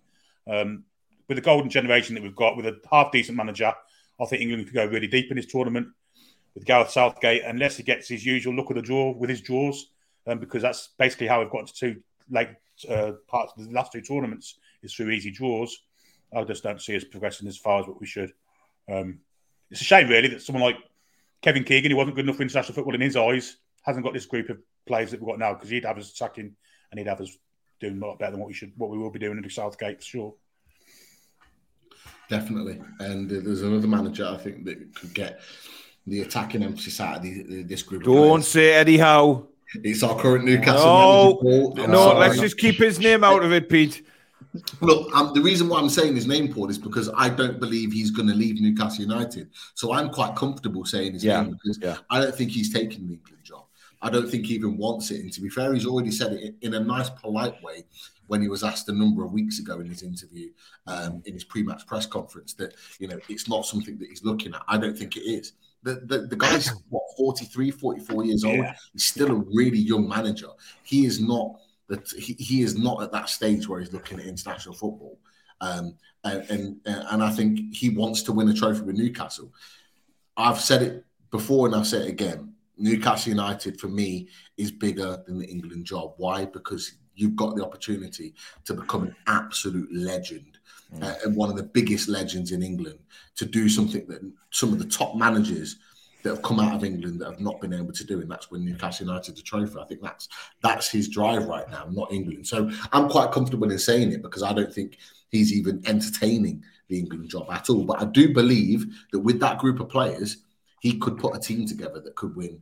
Um, with the golden generation that we've got, with a half decent manager, I think England could go really deep in this tournament with Gareth Southgate, unless he gets his usual look of the draw with his draws um, because that's basically how we've got to two late uh, parts of the last two tournaments is through easy draws. I just don't see us progressing as far as what we should. Um, it's a shame, really, that someone like Kevin Keegan, who wasn't good enough for international football in his eyes, hasn't got this group of players that we've got now because he'd have us attacking and he'd have us doing a lot better than what we should, what we will be doing under Southgate for sure. Definitely, and uh, there's another manager I think that could get the attacking emphasis out of the, this group. Don't say Eddie Howe. It's our current Newcastle. No, no, let's just keep his name out of it, Pete. Look, um, the reason why I'm saying his name, Paul, is because I don't believe he's going to leave Newcastle United. So I'm quite comfortable saying his yeah, name because yeah. I don't think he's taking the England job. I don't think he even wants it. And to be fair, he's already said it in a nice, polite way when he was asked a number of weeks ago in his interview, um, in his pre-match press conference, that you know it's not something that he's looking at. I don't think it is. The, the, the guy's what 43 44 years old yeah. he's still a really young manager he is not that he, he is not at that stage where he's looking at international football. Um, and, and and i think he wants to win a trophy with newcastle. I've said it before and i'll say it again. Newcastle united for me is bigger than the england job. Why? Because you've got the opportunity to become an absolute legend uh, and one of the biggest legends in England to do something that some of the top managers that have come out of England that have not been able to do, and that's win Newcastle United the trophy. I think that's that's his drive right now, not England. So I'm quite comfortable in saying it because I don't think he's even entertaining the England job at all. But I do believe that with that group of players, he could put a team together that could win.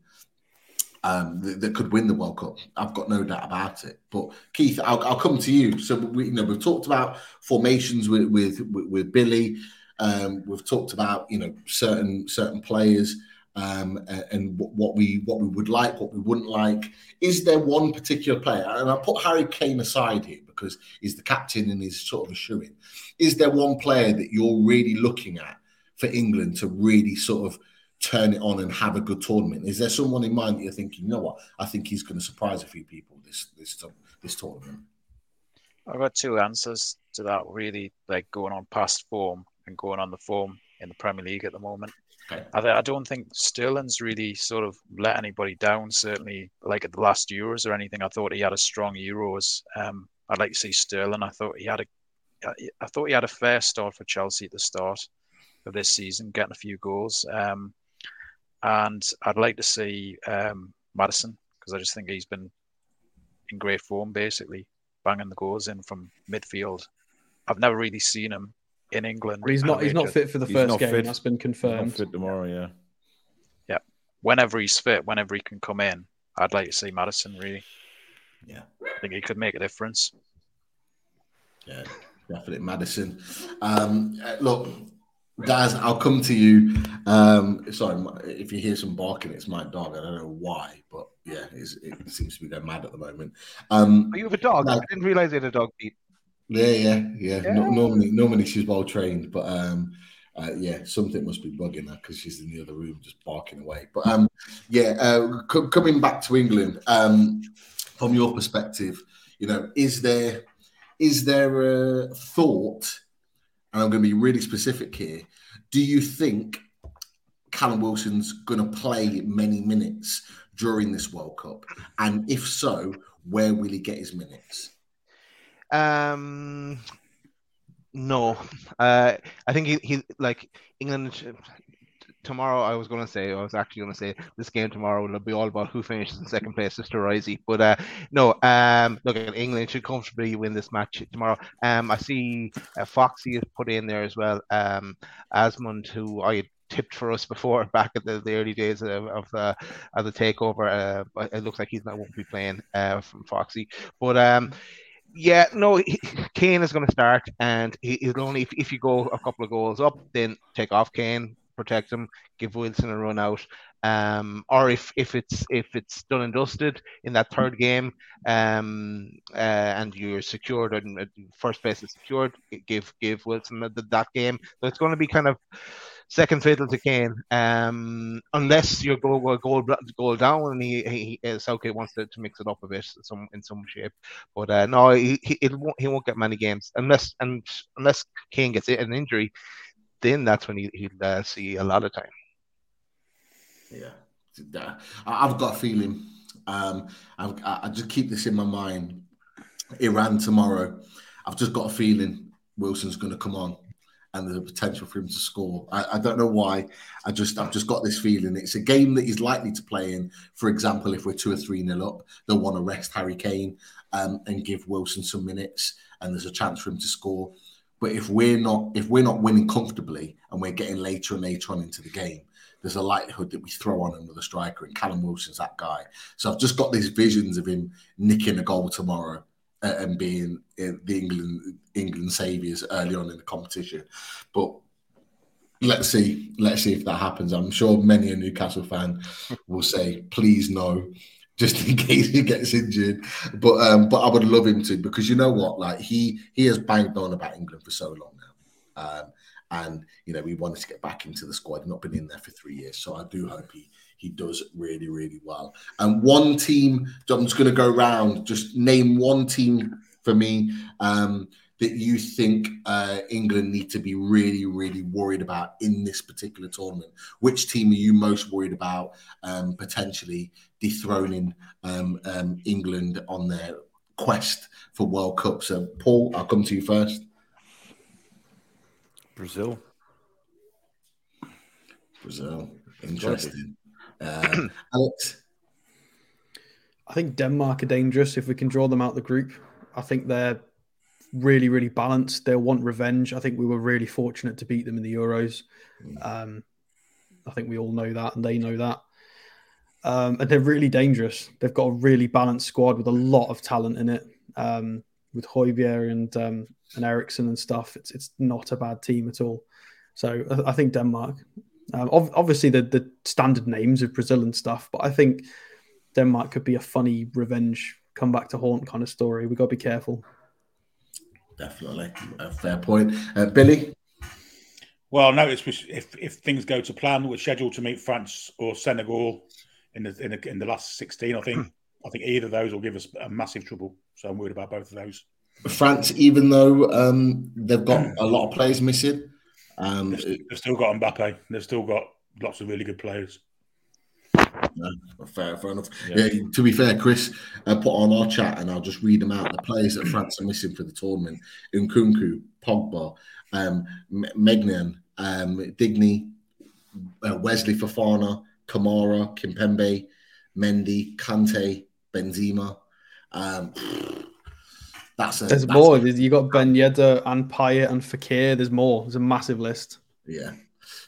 Um, that, that could win the World Cup. I've got no doubt about it. But Keith, I'll, I'll come to you. So we, you know, we've talked about formations with with, with, Billy. Um, we've talked about you know certain certain players um, and what we what we would like, what we wouldn't like. Is there one particular player? And I put Harry Kane aside here because he's the captain and he's sort of a in. Is there one player that you're really looking at for England to really sort of turn it on and have a good tournament? Is there someone in mind that you're thinking, you know what, I think he's going to surprise a few people this this this tournament? I've got two answers to that. Really, like going on past form and going on the form in the Premier League at the moment. Okay. I, I don't think Sterling's really sort of let anybody down. Certainly, like at the last Euros or anything, I thought he had a strong Euros. Um, I'd like to see Sterling. I thought he had a, I thought he had a fair start for Chelsea at the start of this season, getting a few goals. Um, and I'd like to see um, Maddison because I just think he's been in great form, basically banging the goals in from midfield. I've never really seen him in England. But he's not. He's not fit for the He's first game. fit. That's been Not confirmed. fit tomorrow, yeah. Yeah. Whenever he's fit, whenever he can come in, I'd like to see Maddison. Really, Yeah. I think he could make a difference. Yeah, definitely Maddison. Um, look, Daz, I'll come to you. Um, sorry, if you hear some barking, it's my dog. I don't know why, but yeah, it seems to be going mad at the moment. Um, Oh, you have a dog. No. I didn't realize you had a dog, Pete. Yeah, yeah, yeah. No, normally, normally she's well trained, but um, uh, yeah, something must be bugging her because she's in the other room just barking away. But um, yeah, uh, co- coming back to England, um, from your perspective, you know, is there is there a thought? And I'm going to be really specific here. Do you think Callum Wilson's going to play many minutes during this World Cup? And if so, where will he get his minutes? Um, no, uh, I think he, he like England tomorrow. I was going to say I was actually going to say this game tomorrow will be all about who finishes in second place, Sister Risey. But uh, no, um, look, England should comfortably win this match tomorrow. Um, I see uh, Foxy is put in there as well. Um, Azmoun, who I tipped for us before *laughs* back at the, the early days of of, uh, of the takeover. Uh, it looks like he's not won't be playing uh, from Foxy, but um. Yeah, no, Kane is going to start, and he, he'll only if, if you go a couple of goals up, then take off Kane, protect him, give Wilson a run out. Um, or if if it's if it's done and dusted in that third game, um, uh, and you're secured and uh, first place is secured, give give Wilson that, game. So it's going to be kind of second fiddle to Kane, um, unless you go go goal goal down and he, he, he Southgate wants to, to mix it up a bit some in some shape. But uh, no, he he, won't, he won't get many games unless and unless Kane gets an injury, then that's when he, he'll uh, see a lot of time. Yeah, I've got a feeling. Um, I've, I I just keep this in my mind. Iran tomorrow. I've just got a feeling Wilson's going to come on, and there's a potential for him to score. I, I don't know why. I just I've just got this feeling. It's a game that he's likely to play in. For example, if we're two or three nil up, they'll want to rest Harry Kane um, and give Wilson some minutes, and there's a chance for him to score. But if we're not if we're not winning comfortably and we're getting later and later on into the game, there's a likelihood that we throw on another striker, and Callum Wilson's that guy. So I've just got these visions of him nicking a goal tomorrow uh, and being uh, the England England saviours early on in the competition. But let's see, let's see if that happens. I'm sure many a Newcastle fan will say, "Please no." Just *laughs* in case he gets injured, but um, but I would love him to because you know what, like he he has banged on about England for so long now, um, and you know we wanted to get back into the squad. Not been in there for three years, so I do hope he he does really really well. And one team, I'm just going to go round. Just name one team for me um, that you think uh, England need to be really really worried about in this particular tournament. Which team are you most worried about um, potentially dethroning um, um, England on their quest for World Cup. So, Paul, I'll come to you first. Brazil. Brazil, interesting. *clears throat* Uh, Alex, I think Denmark are dangerous if we can draw them out the group. I think they're really, really balanced. They'll want revenge. I think we were really fortunate to beat them in the Euros. Um, I think we all know that, and they know that. Um, and they're really dangerous. They've got a really balanced squad with a lot of talent in it. Um, with Højbjerg and um, and Eriksen and stuff, it's it's not a bad team at all. So I, I think Denmark. Um, ov- obviously, the the standard names of Brazil and stuff, but I think Denmark could be a funny revenge come back to haunt kind of story. We got to be careful. definitely a fair point. Uh, Billy, Well, I noticed if if things go to plan, we're scheduled to meet France or Senegal in the in the, in the last sixteen. I think I think either of those will give us a massive trouble. So I'm worried about both of those. France, even though um, they've got a lot of players missing, um, They've, they've still got Mbappe. They've still got lots of really good players. No, fair, fair enough. Yeah. to be fair, Chris uh, put on our chat, and I'll just read them out. The players that France are missing for the tournament: Nkunku, Pogba, um, M- Maignan, um, Digne, uh, Wesley Fofana, Kamara, Kimpembe, Mendy, Kante, Benzema. Um, that's a, There's that's more. a- You got Ben Yedder and Payet and Fekir. There's more. There's a massive list. Yeah.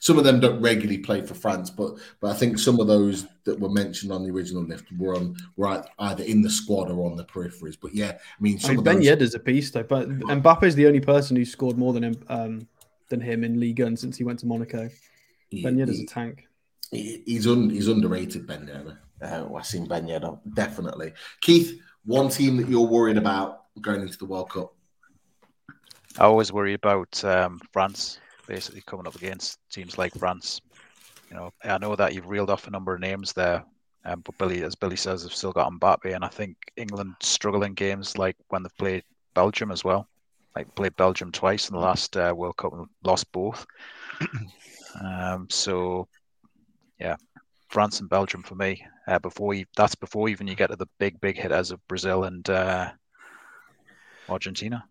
Some of them don't regularly play for France, but but I think some of those that were mentioned on the original list were on were either in the squad or on the peripheries. But yeah, I mean, I mean, Ben those, Yedder's a beast, though. But Mbappe is the only person who scored more than him um, than him in Liga and since he went to Monaco. he- Ben Yedder's he- a tank. He- he's un, he's underrated. Ben Yedder. Uh, I've seen Ben Yedder definitely. Keith, one team that you're worried about going into the World Cup. I always worry about um, France basically coming up against teams like France. You know, I know that you've reeled off a number of names there, um, but Billy, as Billy says, they've still got Mbappe, and I think England struggle in games like when they've played Belgium as well. Like played Belgium twice in the last uh, World Cup and lost both. *clears throat* um, so, yeah, France and Belgium for me. Uh, before you, that's before even you get to the big, big hitters of Brazil and uh, Argentina.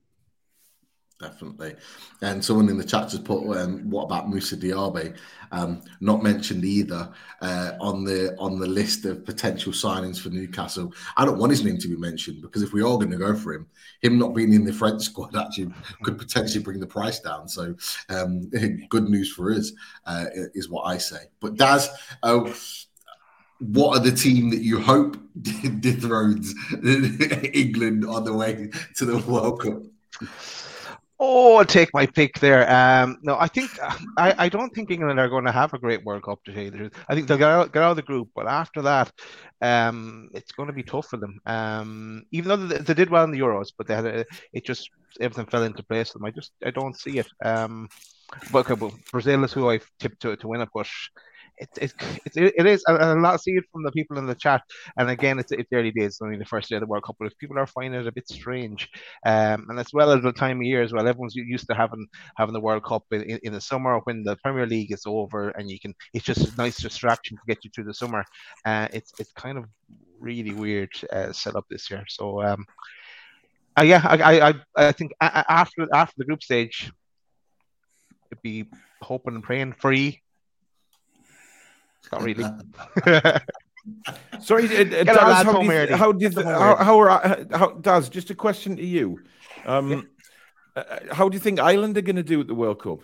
Definitely. And someone in the chat just put, um, "What about Moussa Diaby?" Um, not mentioned either uh, on the on the list of potential signings for Newcastle. I don't want his name to be mentioned because if we are going to go for him, him not being in the French squad *laughs* actually could potentially bring the price down. So, um, *laughs* good news for us uh, is what I say. But Daz, uh, what are the team that you hope *laughs* dethrones England on the way to the World Cup? Oh, I'll take my pick there. Um, no, I think I, I don't think England are going to have a great World Cup to tell you the truth. I think they'll get out, get out of the group, but after that, um, it's going to be tough for them. Um, even though they, they did well in the Euros, but they had a, it just everything fell into place for them. I just I don't see it. Um, but, okay, but Brazil is who I've tipped to to win it, but it, it, it, it is, and a lot see it from the people in the chat. And again, it's, it's early days, it's only the first day of the World Cup, but if people are finding it a bit strange, um, and as well as the time of year as well, everyone's used to having having the World Cup in, in, the summer when the Premier League is over, and you can, it's just a nice distraction to get you through the summer. Uh, it's it's kind of really weird uh, setup this year. So, um, uh, yeah, I, I, I, I think a- a- after after the group stage, it'd be hoping and praying free. Not really. *laughs* Sorry, uh, uh, Daz, our how, home do how do you, Get them how, how are uh, how Daz? Just a question to you. Um, uh, how do you think Ireland are going to do at the World Cup?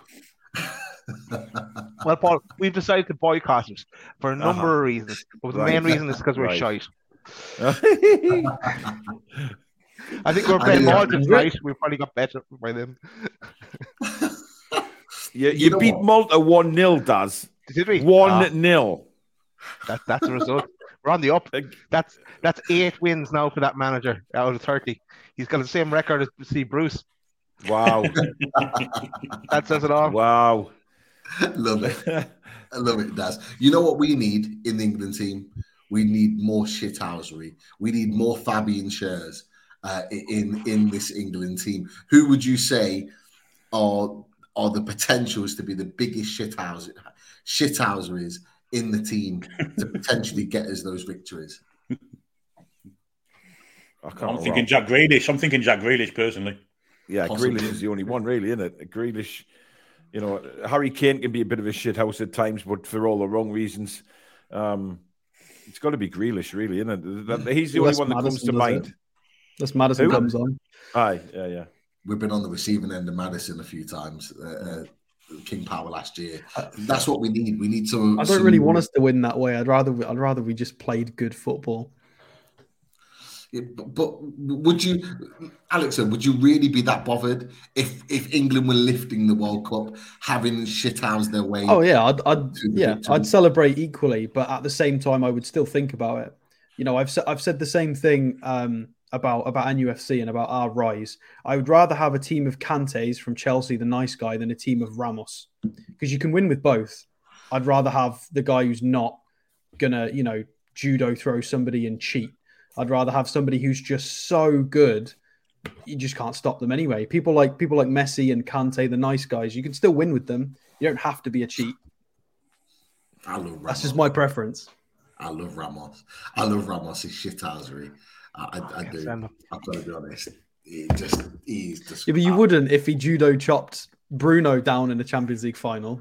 well, Paul, we've decided to boycott it for a number Uh-huh. of reasons. But the Right. main reason is because we're Right. shite. *laughs* I think we're playing mean, Malta yeah. tonight. We probably got better by them. *laughs* you, know beat what? Malta one 0 Daz. Did we? One Ah, 0 that, that's the result. We're on the up. That's that's eight wins now for that manager out of thirty. He's got the same record as Steve Bruce. Wow, *laughs* That says it all. wow. *laughs* love it. I *laughs* love it, Daz. You know what we need in the England team? We need more shithousery. We need more Fabian Schärs uh, in in this England team. Who would you say are are the potentials to be the biggest shithouse shithouseries in the team to potentially get us those victories? I can't I'm remember. thinking Jack Grealish. I'm thinking Jack Grealish personally. Yeah, Possibly. Grealish is the only one, really, isn't it? Grealish, you know, Harry Kane can be a bit of a shithouse at times, but for all the wrong reasons. Um, it's got to be Grealish, really, isn't it? That- that- He's the only one that comes to mind. it. Unless Maddison Who? comes on. Aye, yeah, yeah. We've been on the receiving end of Maddison a few times. Uh, uh, King Power last year. That's what we need. We need some. I don't some- really want us to win that way. I'd rather I'd rather we just played good football. Yeah, but, but would you, Alexa? Would you really be that bothered if if England were lifting the World Cup, having shithouse their way? Oh yeah, I'd, I'd yeah, victory. I'd celebrate equally, but at the same time, I would still think about it. You know, I've I've said the same thing um, about about NUFC and about our rise. I would rather have a team of Kantes from Chelsea, the nice guy, than a team of Ramos, because you can win with both. I'd rather have the guy who's not gonna, you know, judo throw somebody and cheat. I'd rather have somebody who's just so good, you just can't stop them anyway. People like people like Messi and Kante, the nice guys, you can still win with them. You don't have to be a cheat. I love Ramos. That's just my preference. I love Ramos. I love Ramos' He's shithousery. I, I, I do. I've got to be honest. He just he's just. Yeah, but you wouldn't if he judo chopped Bruno down in the Champions League final.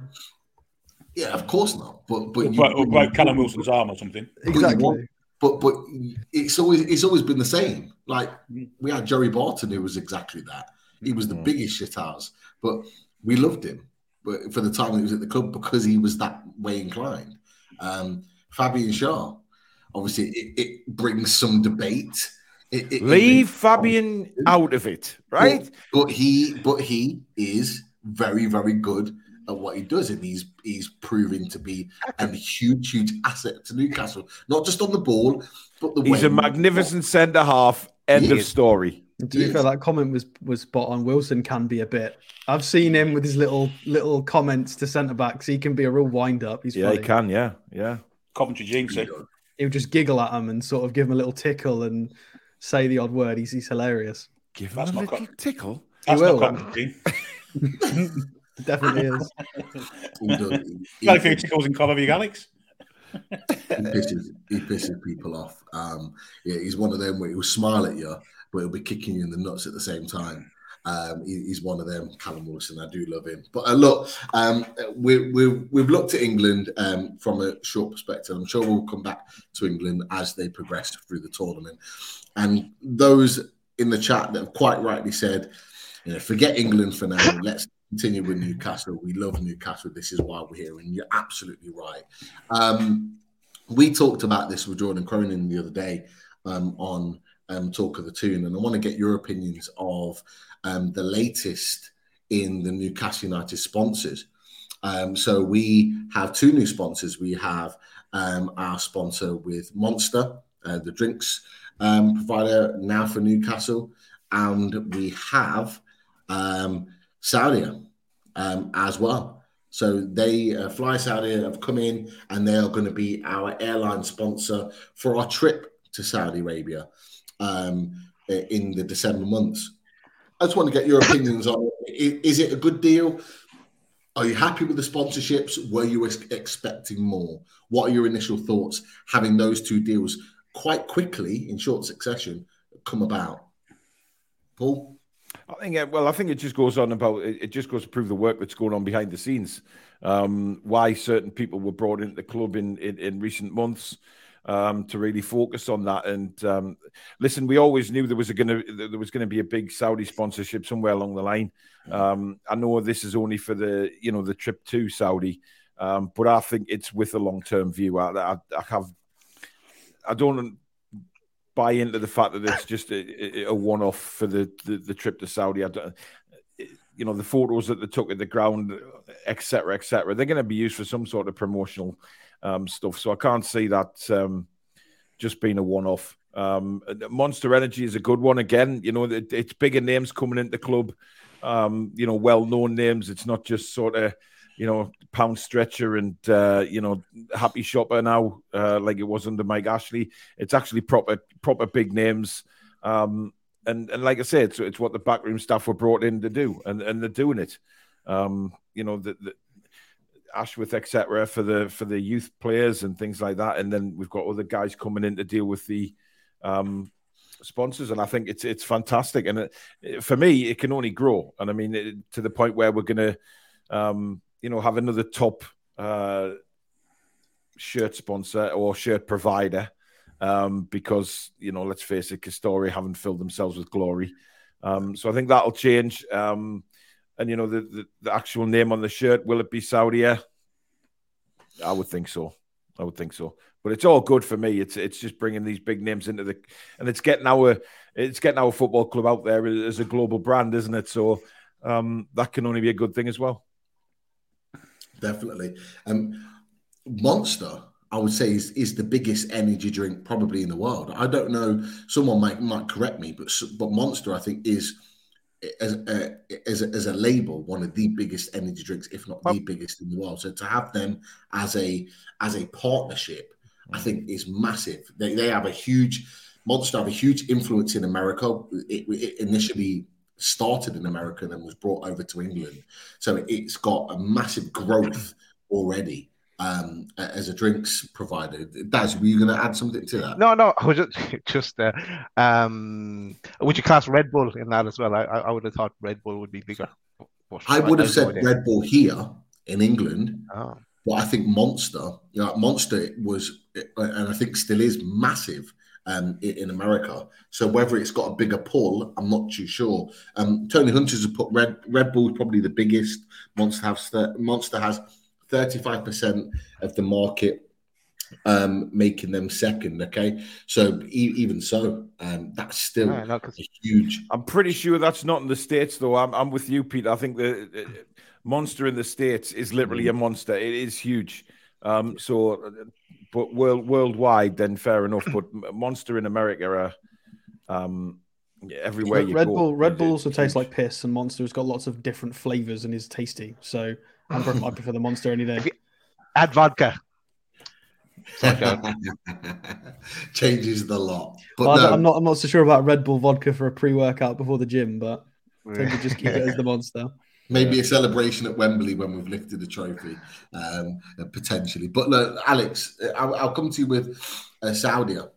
Yeah, of course not. But but Or you, broke, or broke Callum Wilson's arm or something. Exactly. But but it's always it's always been the same. Like we had Joey Barton, who was exactly that. He was the Mhm. biggest shithouse, but we loved him. But for the time he was at the club because he was that way inclined. Um, Fabian Schär, obviously, it, it brings some debate. It, it- Leave it- Fabian out of it, right? But he, but he is very, very good at what he does, and he's he's proving to be a huge, huge asset to Newcastle. Not just on the ball, but the He's way a magnificent centre half. End He of is. story. And to be Yes. fair, that comment was was spot on. Wilson can be a bit. I've seen him with his little little comments to centre backs. He can be a real wind up. He's Yeah, funny. he can. Yeah, yeah. Coventry Jinx. Eh? He'll just giggle at him and sort of give him a little tickle and say the odd word. He's he's hilarious. Give That's him a little co- tickle. That's will. not Coventry. It definitely is. *laughs* He, does. He- he- Got a few tickles in Coventry, Alex. he pisses he pisses people off. Um, yeah, he's one of them where he'll smile at you, but he'll be kicking you in the nuts at the same time. Um, he- he's one of them, Callum Wilson. I do love him. But uh, look, um, we, we, we've looked at England um, from a short perspective. I'm sure we'll come back to England as they progress through the tournament. And those in the chat that have quite rightly said, you know, forget England for now. Let's continue with Newcastle. We love Newcastle. This is why we're here. And you're absolutely right. Um, we talked about this with Jordan Cronin the other day um, on um, Talk of the Toon, and I want to get your opinions of um, the latest in the Newcastle United sponsors. Um, so we have two new sponsors. We have um, our sponsor with Monster, uh, the drinks um, provider now for Newcastle, and we have um, um, as well. So they uh, Fly Saudi have come in and they are going to be our airline sponsor for our trip to Saudi Arabia um, in the December months. I just want to get your opinions on it. Is it a good deal? Are you happy with the sponsorships? Were you ex- expecting more? What are your initial thoughts having those two deals quite quickly in short succession come about? Paul? I think, uh, well, I think it just goes on about it, it just goes to prove the work that's going on behind the scenes. Um, why certain people were brought into the club in, in, in recent months um, to really focus on that. And um, listen, we always knew there was going to there was going to be a big Saudi sponsorship somewhere along the line. Um, I know this is only for the you know the trip to Saudi, um, but I think it's with a long term view. I, I, I have I don't buy into the fact that it's just a, a one off for the, the, the trip to Saudi. I don't, you know, the photos that they took at the ground, etc., etc. They're going to be used for some sort of promotional um, stuff. So I can't see that um, just being a one off. Um, Monster Energy is a good one. Again, you know, it, it's bigger names coming into the club. Um, you know, well known names. It's not just sort of you know, pound stretcher and uh, you know, happy shopper now, uh, like it was under Mike Ashley. It's actually proper, proper big names. Um, and and like I said, it's, it's what the backroom staff were brought in to do, and, and they're doing it. Um, you know, the, the Ashworth, etc., for the for the youth players and things like that. And then we've got other guys coming in to deal with the um, sponsors, and I think it's it's fantastic. And it, for me, it can only grow. And I mean, it, to the point where we're going to, um, you know, have another top uh, shirt sponsor or shirt provider, um, because you know, let's face it, Castore haven't filled themselves with glory. Um, so I think that'll change. Um, and you know, the, the, the actual name on the shirt will it be Saudia? I would think so. I would think so. But it's all good for me. It's it's just bringing these big names into the and it's getting our it's getting our football club out there as a global brand, isn't it? So um, that can only be a good thing as well. Definitely. Um, Monster, I would say, is, is the biggest energy drink probably in the world. I don't know. Someone might might correct me, but but Monster, I think, is as a, as a, as a label one of the biggest energy drinks, if not the biggest in the world. So to have them as a as a partnership, I mm. think is massive. They, they have a huge Monster have a huge influence in America. It, it initially started in America and then was brought over to England, so it's got a massive growth already um, as a drinks provider. Daz, were you going to add something to that? No, no, I was just, *laughs* just uh, um, would you class Red Bull in that as well? I, I would have thought Red Bull would be bigger. I would have said Red Bull here in England, oh. but I think Monster, you know, Monster was, and I think still is massive. Um, in America, so whether it's got a bigger pull, I'm not too sure. Um, Tony Hunters have put Red Red Bull probably the biggest. Monster has Monster has 35% of the market um, making them second. Okay, so e- even so, um, that's still yeah, huge. I'm pretty sure that's not in the states, though. I'm, I'm with you, Pete. I think the, the monster in the states is literally a monster. It is huge. Um, so, but world worldwide, then fair enough. But monster in America are. Um, everywhere Red Bull, Red Bull also tastes like piss, and Monster has got lots of different flavors and is tasty. So I prefer, I prefer the monster any day. Add vodka. *laughs* Changes the lot. But well, no. I'm not. I'm not so sure about Red Bull vodka for a pre-workout before the gym, but I think we just keep it as the *laughs* monster. Maybe yeah. a celebration at Wembley when we've lifted the trophy, um, potentially. But look, Alex, I'll, I'll come to you with uh, Saudia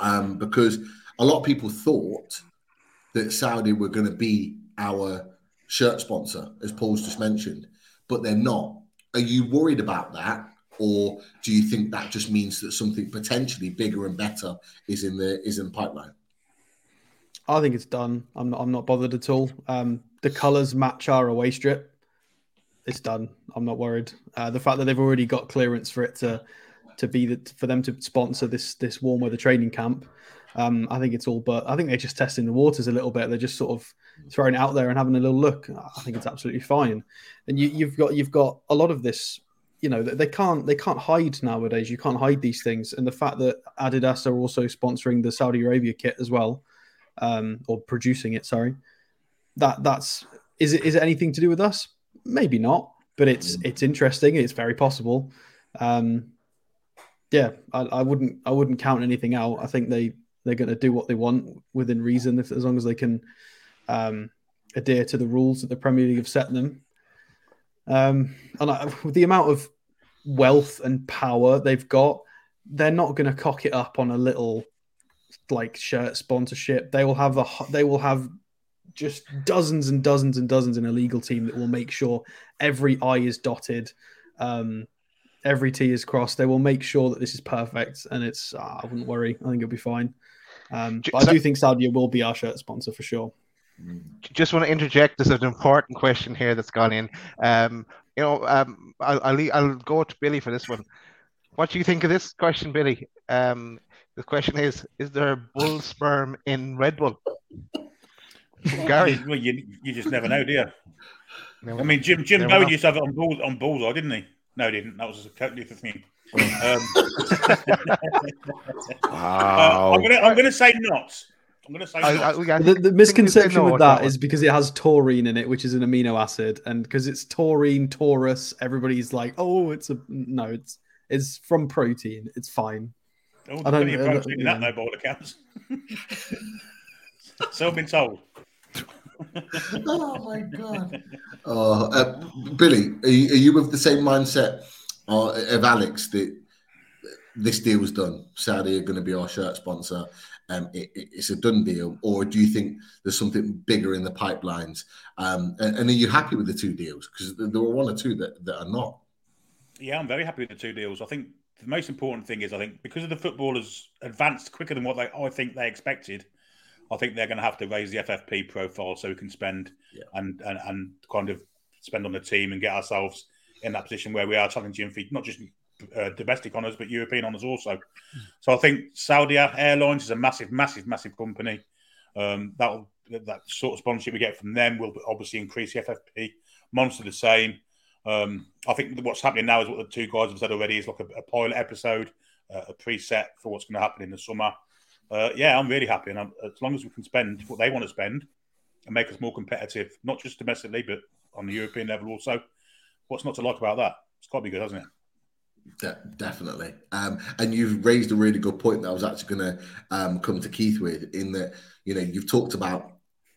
um, because a lot of people thought that Saudi were going to be our shirt sponsor, as Paul's just mentioned but they're not. Are you worried about that? Or do you think that just means that something potentially bigger and better is in the is in the pipeline? I think it's done. I'm not, I'm not bothered at all. Um, the colours match our away strip. It's done. I'm not worried. Uh, the fact that they've already got clearance for it to to be the, for them to sponsor this this warm weather training camp um, I think it's all, but I think they're just testing the waters a little bit. They're just sort of throwing it out there and having a little look. I think it's absolutely fine. And you, have got you've got a lot of this. You know, they can't they can't hide nowadays. You can't hide these things. And the fact that Adidas are also sponsoring the Saudi Arabia kit as well, um, or producing it. Sorry, that that's is it is it anything to do with us? Maybe not, but it's it's interesting. It's very possible. Um, yeah, I, I wouldn't I wouldn't count anything out. I think they they're going to do what they want within reason, if as long as they can um, adhere to the rules that the Premier League have set them. Um, and I, with the amount of wealth and power they've got, they're not going to cock it up on a little like shirt sponsorship. They will have a they will have just dozens and dozens and dozens in a legal team that will make sure every I is dotted. Um, every T is crossed. They will make sure that this is perfect, and it's. Uh, I wouldn't worry. I think it'll be fine. Um, but I do think Saudi will be our shirt sponsor for sure. Just want to interject. There's an important question here that's gone in. Um, you know, um, I'll, I'll, I'll go to Billy for this one. What do you think of this question, Billy? Um, the question is: Is there bull sperm in Red Bull? *laughs* Gary, well, you, you just never know, do you? I mean, Jim Jim Bowen used to have it on bull on bullseye, didn't he? No, he didn't. That was a totally different thing. Um, *laughs* wow. uh, I'm gonna I'm gonna say not. I'm gonna say I, I, the, the, misconception with that is because it has taurine in it, which is an amino acid, and because it's taurine, taurus, everybody's like, "Oh, it's a no, it's it's from protein. It's fine." Oh, I don't, I don't, protein in that, no, by all accounts. *laughs* so I've been told. oh my god! Oh, uh, Billy, are you, are you with the same mindset uh, of Alex that this deal was done? Saudi are going to be our shirt sponsor, um, it, it's a done deal, or do you think there's something bigger in the pipelines? Um, and, and, are you happy with the two deals? Because there were one or two that, that are not. Yeah, I'm very happy with the two deals. I think the most important thing is I think because of the footballers advanced quicker than what they I think they expected. I think they're going to have to raise the FFP profile so we can spend yeah. and, and and kind of spend on the team and get ourselves in that position where we are challenging for not just uh, domestic honours, but European honours also. So I think Saudi Airlines is a massive, massive, massive company. Um, that that sort of sponsorship we get from them will obviously increase the FFP. Monster the same. Um, I think what's happening now is what the two guys have said already is like a, a pilot episode, uh, a preset for what's going to happen in the summer. Uh, yeah, I'm really happy, and I'm, as long as we can spend what they want to spend and make us more competitive, not just domestically but on the European level also. What's not to like about that? It's got to be good, hasn't it? De- definitely. Um, and you've raised a really good point that I was actually going to um, come to Keith with in that, you know, you've talked about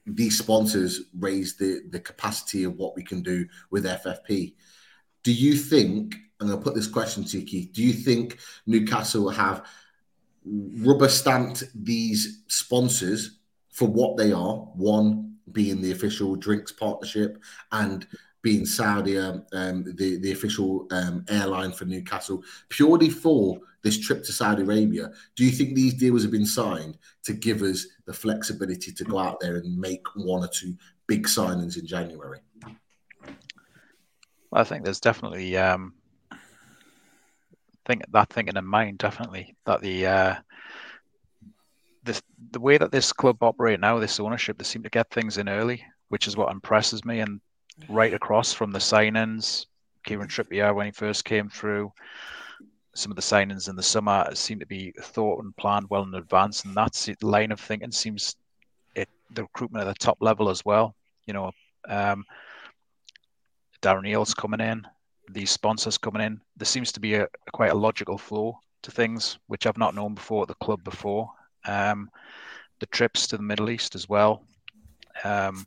these sponsors raise the, the capacity of what we can do with FFP. Do you think, I'm going to put this question to you, Keith, do you think Newcastle have rubber stamped these sponsors for what they are? One being the official drinks partnership and being Saudi, um, the, the official um, airline for Newcastle, purely for this trip to Saudi Arabia. Do you think these deals have been signed to give us the flexibility to go out there and make one or two big signings in January? I think there's definitely um, think that thinking in mind. Definitely that the uh, this the way that this club operate now, this ownership, they seem to get things in early, which is what impresses me. And right across from the signings, Kieran Trippier when he first came through, some of the signings in the summer seem to be thought and planned well in advance, and that's the line of thinking seems it the recruitment at the top level as well. You know, um, Darren Eales coming in, these sponsors coming in. There seems to be a, quite a logical flow to things, which I've not known before at the club before. Um, the trips to the Middle East as well. Um,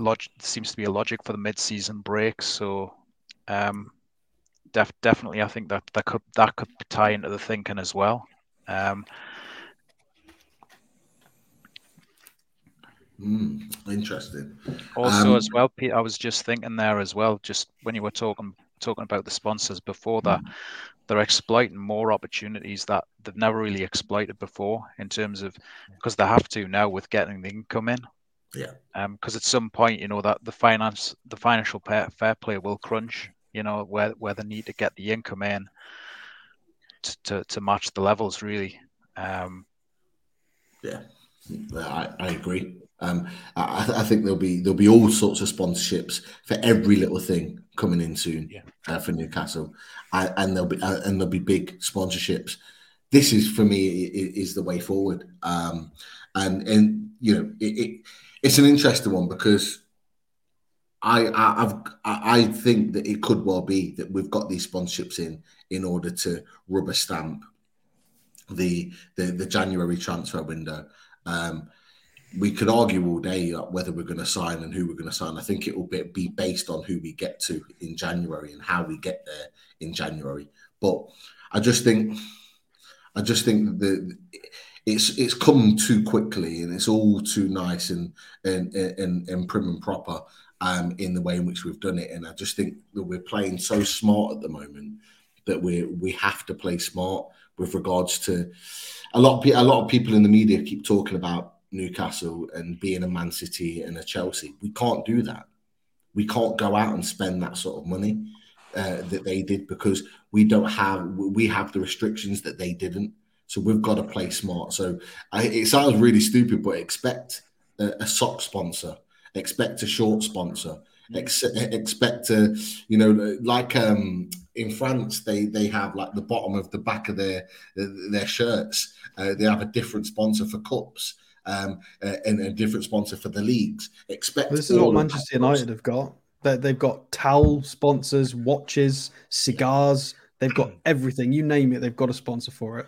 log- seems to be a logic for the mid-season break. So, um, def- definitely, I think that that could that could tie into the thinking as well. Um, mm, interesting. Also, um, as well, Pete, I was just thinking there as well. Just when you were talking talking about the sponsors before that, mm. they're exploiting more opportunities that they've never really exploited before in terms of because they have to now with getting the income in. Yeah. Um, because at some point, you know that the finance, the financial fair play will crunch. You know where where they need to get the income in to to, to match the levels really. Um, yeah, I, I agree. Um, I, I, think there'll be there'll be all sorts of sponsorships for every little thing coming in soon yeah. uh, for Newcastle, and, and there'll be uh, and there'll be big sponsorships. This is for me is, is the way forward, um, and and you know it, it it's an interesting one because I, I have I think that it could well be that we've got these sponsorships in in order to rubber stamp the the, the January transfer window. Um, we could argue all day whether we're going to sign and who we're going to sign. I think it will be, be based on who we get to in January and how we get there in January. But I just think, I just think that it's it's come too quickly and it's all too nice and and and, and prim and proper um, in the way in which we've done it. And I just think that we're playing so smart at the moment that we we have to play smart with regards to a lot of a lot of people in the media keep talking about Newcastle and being a Man City and a Chelsea. We can't do that. We can't go out and spend that sort of money uh, that they did because we don't have we have the restrictions that they didn't. So we've got to play smart. So I, it sounds really stupid, but expect a, a sock sponsor, expect a short sponsor, ex, expect a, you know, like um, in France, they they have like the bottom of the back of their their shirts. Uh, they have a different sponsor for cups. Um, uh, and a different sponsor for the leagues. Expect this is what Manchester United have got. They've got towel sponsors, watches, cigars. They've got everything. You name it, they've got a sponsor for it.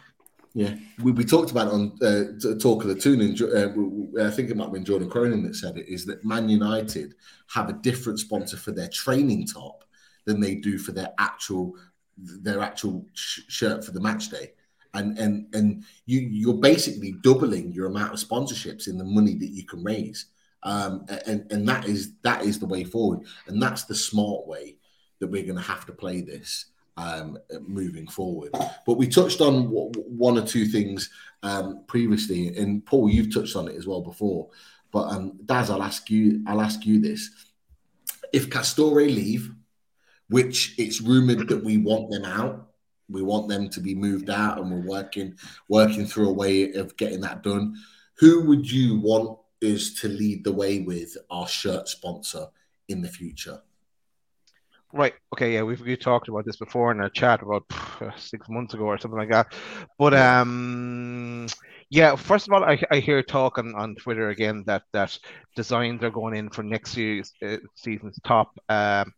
Yeah, we, we talked about it on uh, Talk of the Toon, and uh, I think it might have been Jordan Cronin that said it, is that Man United have a different sponsor for their training top than they do for their actual their actual sh- shirt for the match day. and and and you you're basically doubling your amount of sponsorships in the money that you can raise. Um, and and that is that is the way forward, and that's the smart way that we're going to have to play this um, moving forward. But we touched on one or two things um, previously, and Paul, you've touched on it as well before. But um, Daz, I'll ask you. I'll ask you this: If Castore leave, which it's rumored that we want them out, we want them to be moved out, and we're working working through a way of getting that done. Who would you want is to lead the way with our shirt sponsor in the future? Right. Okay. Yeah, we've we talked about this before in a chat about pff, six months ago or something like that. But um, yeah. First of all, I, I hear talk on, on Twitter again that that designs are going in for next year's uh, season's top um,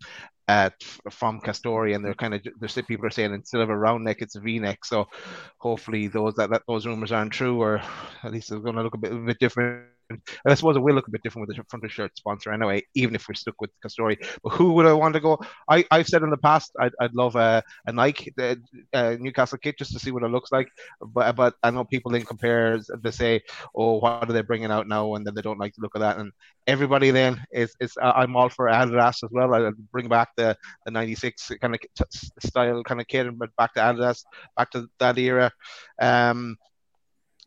at from Castore, and they're kind of there's people are saying instead of a round neck, it's a V neck. So hopefully those that, that those rumors aren't true, or at least it's going to look a bit a bit different I suppose it will look a bit different with the front of shirt sponsor anyway, even if we're stuck with Castore. But who would I want to go? I, I've said in the past I'd, I'd love a, a Nike the, uh, Newcastle kit just to see what it looks like. But but I know people then compare, they say, oh, what are they bringing out now? And then they don't like the look of that. And everybody then is, is uh, I'm all for Adidas as well. I bring back the, the 96 kind of style kind of kit, but back to Adidas, back to that era. Um,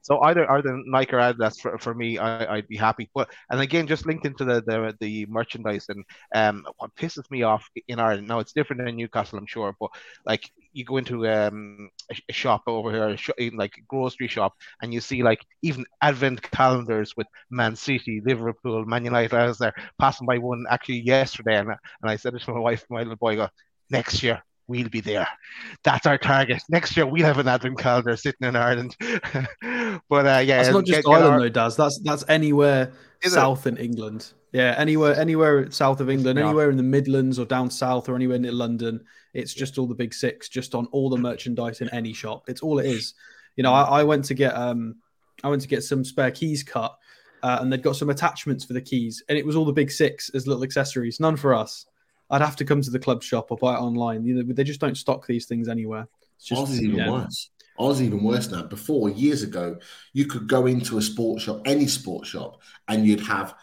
so either either Nike or Adidas for, for me, I, would be happy. But and again, just linked into the the, the merchandise and um, what pisses me off in Ireland now it's different in Newcastle, I'm sure, but like you go into um, a, shop over here, a like a grocery shop, and you see like even advent calendars with Man City, Liverpool, Man United. I was there passing by one actually yesterday, and, and I said to my wife, my little boy, go next year we'll be there. That's our target. Next year we'll have an advent calendar sitting in Ireland. *laughs* but uh, yeah, that's not just get, Ireland our... though, Daz. That's that's anywhere Is south it? in England. Yeah, anywhere anywhere south of England, anywhere in the Midlands or down south or anywhere near London. It's just all the big six, just on all the merchandise in any shop. It's all it is. You know, I, I went to get um I went to get some spare keys cut. Uh, and they'd got some attachments for the keys, and it was all the big six as little accessories. None for us. I'd have to come to the club shop or buy it online. You know, they just don't stock these things anywhere. It's just, Ours is even yeah. worse. Ours is even worse now. Before years ago, you could go into a sports shop, any sports shop, and you'd have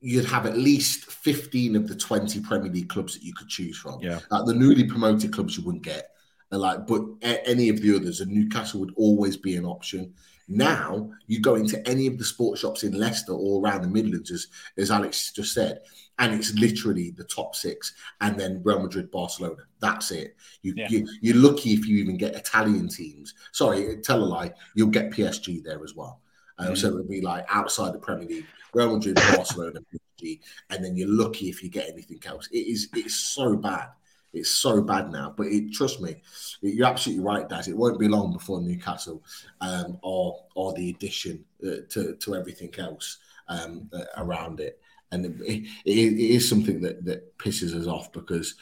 you'd have at least 15 of the 20 Premier League clubs that you could choose from. Yeah. Like the newly promoted clubs you wouldn't get. And like, but any of the others, and Newcastle would always be an option. Now you go into any of the sports shops in Leicester or around the Midlands, as, as Alex just said, and it's literally the top six, and then Real Madrid, Barcelona. That's it. You, yeah. you you're lucky if you even get Italian teams. Sorry, tell a lie. You'll get PSG there as well. Um, mm-hmm. So it'll be like outside the Premier League, Real Madrid, Barcelona, PSG, and then you're lucky if you get anything else. It is it's so bad. It's so bad now, but it, trust me, you're absolutely right, Daz. It won't be long before Newcastle um, or or the addition uh, to to everything else um, uh, around it, and it, it, it is something that that pisses us off because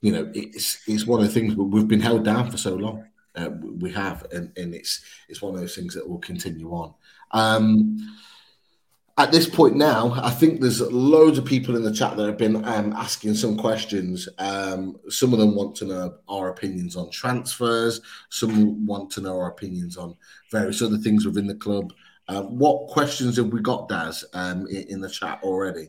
you know it's it's one of the things we've been held down for so long. Uh, we have, and, and it's it's one of those things that will continue on. Um, at this point now, I think there's loads of people in the chat that have been um, asking some questions. Um, some of them want to know our opinions on transfers. Some want to know our opinions on various other things within the club. Uh, what questions have we got, Daz, um, in, in the chat already?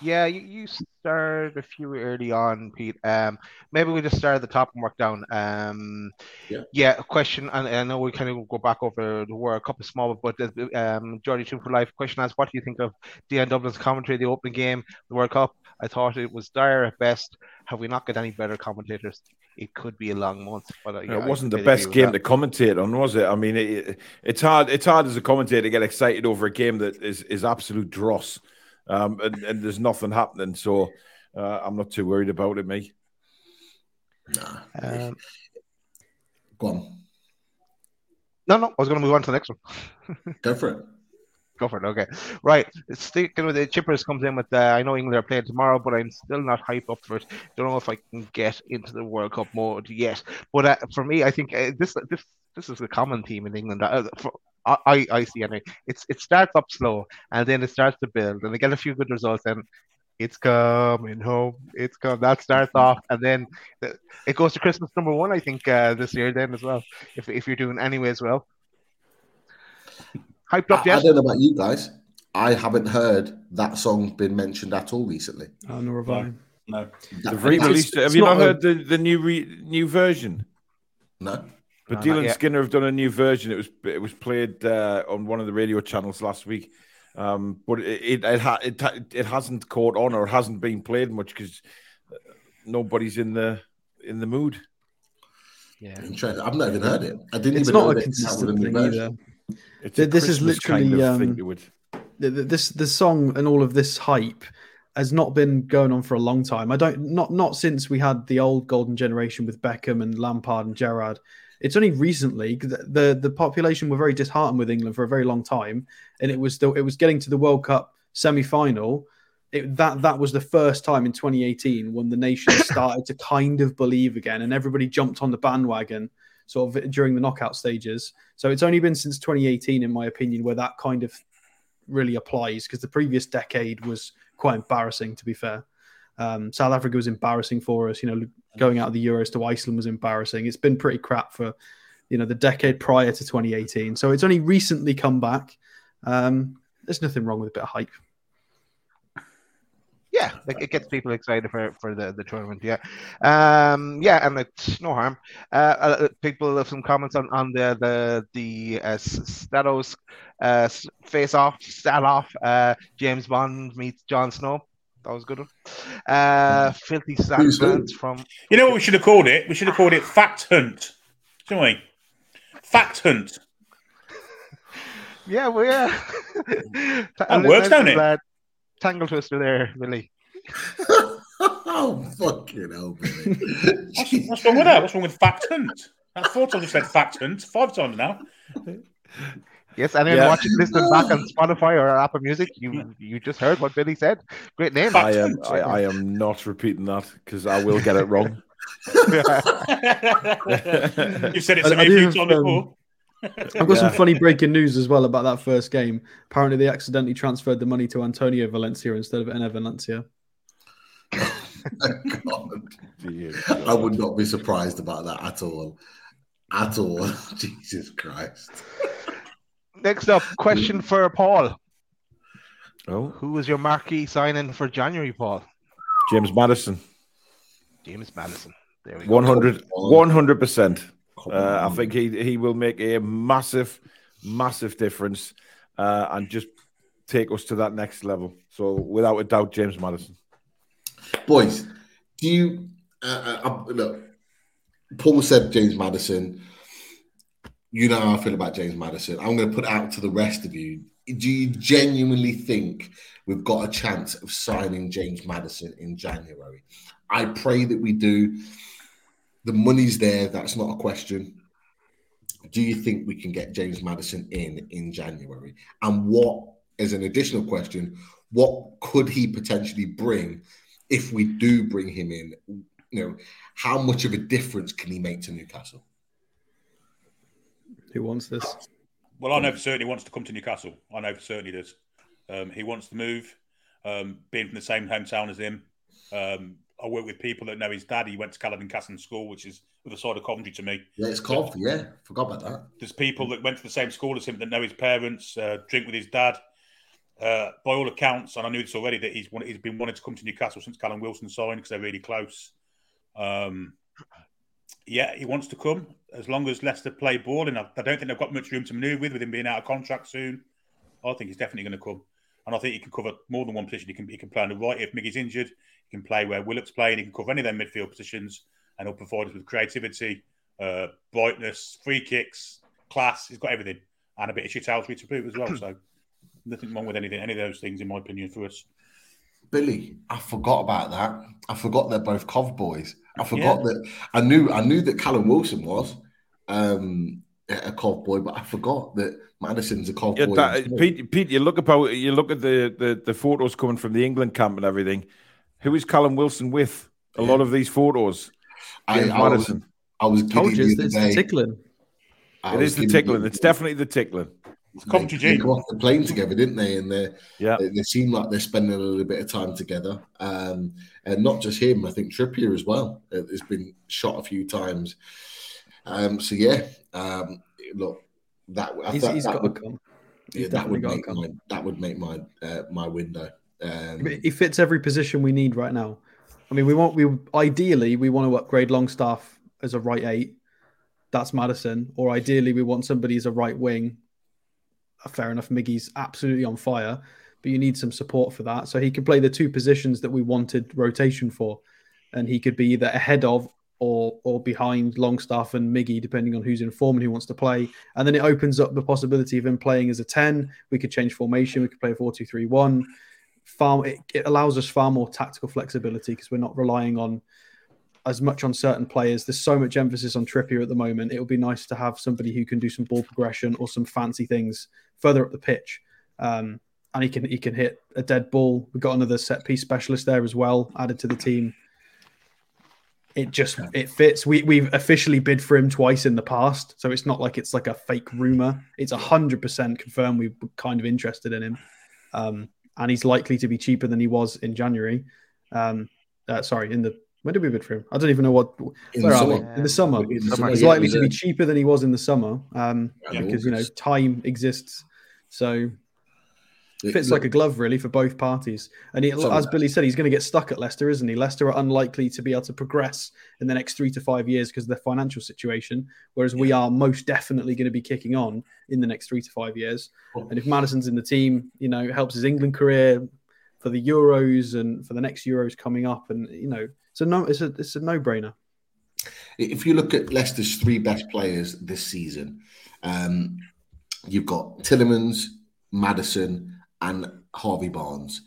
Yeah, you, you started a few early on, Pete. Um, maybe we just start at the top and work down. Um, yeah. yeah, question, and I know we kind of go back over the World Cup, a small, but um, Jordy Two for Life question asks, what do you think of Dion Dublin's commentary, the opening game, the World Cup? I thought it was dire at best. Have we not got any better commentators? It could be a long month, but uh, yeah, it wasn't the best game to commentate on, was it? I mean, it, it's hard. It's hard as a commentator to get excited over a game that is is absolute dross um, and, and, there's nothing happening. So uh, I'm not too worried about it, me. Nah. Um, Go on. No, no, I was going to move on to the next one. *laughs* Go for it. Go for it. Okay, right. Sticking with the chippers comes in with. Uh, I know England are playing tomorrow, but I'm still not hyped up for it. Don't know if I can get into the World Cup mode yet. But uh, for me, I think uh, this this this is the common theme in England. Uh, for, I, I see anyway. It's it starts up slow and then it starts to build and they get a few good results and It's coming home. It's come. That starts off, and then it goes to Christmas number one. I think uh, this year then as well. If if you're doing anyway as well. Hyped up I, I don't know about you guys. I haven't heard that song been mentioned at all recently. Oh, nor have I. No. That- They've re-released it. Have you not not a- heard the, the new re, new version? no. But No, Dylan yet. Skinner have done a new version. It was it was played uh, on one of the radio channels last week, um, but it it it, ha- it ha- it hasn't caught on or hasn't been played much because nobody's in the in the mood. Yeah. Interesting. I've not even heard it. I didn't It's even not know a consistent thing either. It's Th- a this is Christmas kind literally, of um, to it. the, the- this the song and all of this hype has not been going on for a long time. I don't not not since we had the old golden generation with Beckham and Lampard and Gerrard. It's only recently the, the the population were very disheartened with England for a very long time, and it was the, it was getting to the World Cup semi final. It, that that was the first time in 2018 when the nation *coughs* started to kind of believe again, and everybody jumped on the bandwagon sort of during the knockout stages. So it's only been since 2018, in my opinion, where that kind of really applies because the previous decade was quite embarrassing, to be fair. Um, South Africa was embarrassing for us. You know, going out of the Euros to Iceland was embarrassing. It's been pretty crap for, you know, the decade prior to 2018. So it's only recently come back. Um, there's nothing wrong with a bit of hype. Yeah, like it gets people excited for, for the, the tournament. Yeah, um, yeah, and it's no harm. Uh, uh, people have some comments on, on the the the uh, Statos uh, face off, stat off. Uh, James Bond meets Jon Snow. That was good one. Uh, filthy Who's who? sandlands from You know what we should have called it? We should have called it Fact Hunt. Shouldn't we? Fact Hunt. *laughs* yeah, well, yeah. That works, don't it? Uh, Tangle twister there, Billy. *laughs* oh, fucking hell, Billy. What's, what's wrong with that? What's wrong with Fact Hunt? That's four times I've said Fact Hunt. Five times now. Yes, and then Yeah. watching listening back on *laughs* Spotify or Apple Music, you you just heard what Billy said. Great name. I am I, I am not repeating that because I will get it wrong. *laughs* *laughs* You've said it I- to I me a do few have, times um, before. I've got some funny breaking news as well about that first game. Apparently, they accidentally transferred the money to Antonio Valencia instead of Enner Valencia. God. Dear I would not be surprised about that at all. At all. Jesus Christ. Next up, question for Paul. Oh, Who was your marquee signing for January, Paul? James Maddison, James Maddison. There we go. 100 percent. Uh, I think he he will make a massive, massive difference, uh, and just take us to that next level. So, without a doubt, James Maddison. Boys, do you uh, uh, uh, look? Paul said James Maddison. You know how I feel about James Maddison. I'm going to put out to the rest of you. Do you genuinely think we've got a chance of signing James Maddison in January? I pray that we do. The money's there. That's not a question. Do you think we can get James Maddison in in January? And what, as an additional question, what could he potentially bring if we do bring him in? You know, how much of a difference can he make to Newcastle? Who wants this? Well, I know for certain he wants to come to Newcastle. I know for certain he does. Um, he wants to move, um, being from the same hometown as him. Um, I work with people that know his dad. He went to Caludon Castle School, which is the other side of Coventry to me. Yeah, it's Coventry. Yeah, forgot about that. There's people that went to the same school as him that know his parents, uh, drink with his dad. Uh, by all accounts, and I knew this already, that he's wanted, he's been wanting to come to Newcastle since Callum Wilson signed because they're really close. Um, yeah, he wants to come as long as Leicester play ball, and I, I don't think they've got much room to manoeuvre with with him being out of contract soon. I think he's definitely going to come, and I think he can cover more than one position. He can he can play on the right if Miggy's injured. He can play where Willock's playing. He can cover any of their midfield positions, and he'll provide us with creativity, uh, brightness, free kicks, class. He's got everything, and a bit of shithousery to boot as well. *clears throat* So nothing wrong with anything, any of those things, in my opinion, for us. Billy, I forgot about that. I forgot they're both Cov boys. I forgot that I knew I knew that Callum Wilson was um, a Cov boy, but I forgot that Maddison's a Cov Yeah, boy. that, Pete, Pete, you look about you look at the, the the photos coming from the England camp and everything. Who is Callum Wilson with? A lot of these photos. I, James I was, Maddison. I was Told you the it's other the tickling. I It the giddy tickling. It's definitely the tickling. Coventry they, they G. come off the plane together, didn't they? And they Yeah. they, they seem like they're spending a little bit of time together. Um, and not just him, I think Trippier as well uh, has been shot a few times. Um, so yeah, um, look, that I He's, thought he's that got would, to come. yeah, that would make my that would make my uh, my window. Um, He fits every position we need right now. I mean, we want we ideally we want to upgrade Longstaff as a right eight. That's Maddison. Or ideally we want somebody as a right wing. Fair enough. Miggy's absolutely on fire, but you need some support for that. So he could play the two positions that we wanted rotation for, and he could be either ahead of or or behind Longstaff and Miggy, depending on who's in form and who wants to play. And then it opens up the possibility of him playing as a 10. We could change formation. We could play a 4 2 3 1 far it, it allows us far more tactical flexibility because we're not relying on as much on certain players. There's so much emphasis on Trippier at the moment. It would be nice to have somebody who can do some ball progression or some fancy things further up the pitch. Um, and he can he can hit a dead ball. We've got another set piece specialist there as well, added to the team. It just it fits. We we've officially bid for him twice in the past, so it's not like it's like a fake rumor. It's hundred percent confirmed. We're kind of interested in him. Um, and he's likely to be cheaper than he was in January. Um, uh, sorry, in the when did we bid for him? I don't even know what. In where the are we? summer. In the summer. In the summer, He's yeah, likely it to be cheaper than he was in the summer um, Yeah, because you know time exists. So uh, fits like a glove really for both parties. And he, as Billy said, he's going to get stuck at Leicester, isn't he? Leicester are unlikely to be able to progress in the next three to five years because of their financial situation, whereas we are most definitely going to be kicking on in the next three to five years. And if Maddison's in the team, you know, it helps his England career for the Euros and for the next Euros coming up. And you know, it's a no, it's a it's a no brainer. If you look at Leicester's three best players this season, um, you've got Tielemans, Maddison, and Harvey Barnes.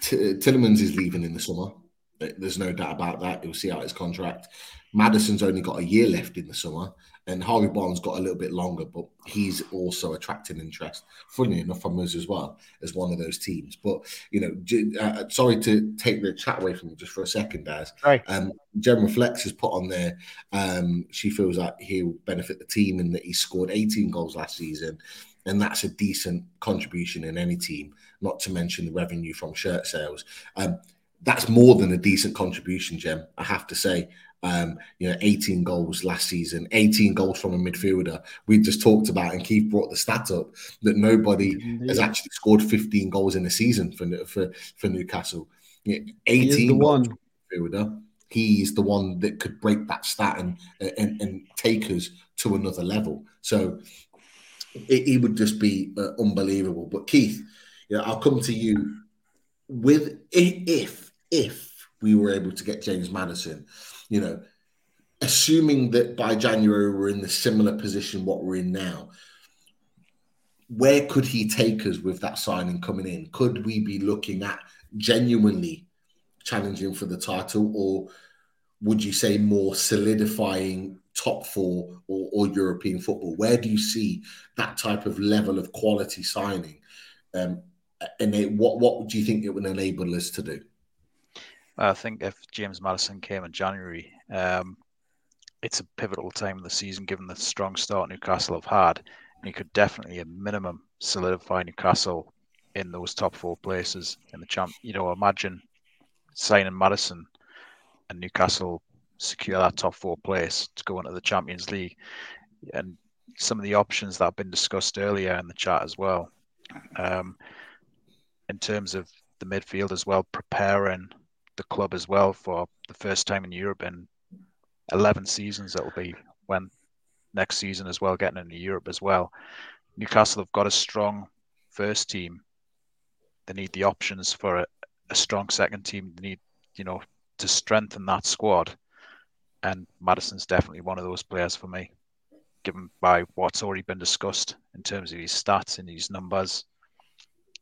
T- Tielemans is leaving in the summer. There's no doubt about that. He'll see out his contract. Maddison's only got a year left in the summer, and Harvey Barnes got a little bit longer, but he's also attracting interest. Funny enough, from us as well as one of those teams. But you know, uh, sorry to take the chat away from you just for a second, Daz. Right. Um, Gemma Flex has put on there. Um, she feels that he'll benefit the team in that he scored 18 goals last season, and that's a decent contribution in any team. Not to mention the revenue from shirt sales. Um, that's more than a decent contribution, Gem. I have to say. Um, you know, 18 goals last season, 18 goals from a midfielder. We just talked about, and Keith brought the stat up that nobody has actually scored 15 goals in a season for for, for Newcastle. Yeah, He is 18 the goals one. midfielder. He's the one that could break that stat and and, and take us to another level. So it, it would just be uh, unbelievable. But Keith, you know, I'll come to you with if if we were able to get James Maddison, you know, assuming that by January we're in the similar position what we're in now. Where could he take us with that signing coming in? Could we be looking at genuinely challenging for the title, or would you say more solidifying top four or, or European football? Where do you see that type of level of quality signing? Um, and what what do you think it would enable us to do? I think if James Maddison came in January, um, it's a pivotal time of the season given the strong start Newcastle have had. And he could definitely, at minimum, solidify Newcastle in those top four places in the champ. You know, imagine signing Maddison and Newcastle secure that top four place to go into the Champions League. And some of the options that have been discussed earlier in the chat as well, um, in terms of the midfield as well, preparing the club as well for the first time in Europe in 11 seasons. That will be when next season as well, getting into Europe as well. Newcastle have got a strong first team. They need the options for a, a strong second team. They need, you know, to strengthen that squad. And Maddison's definitely one of those players for me, given by what's already been discussed in terms of his stats and his numbers.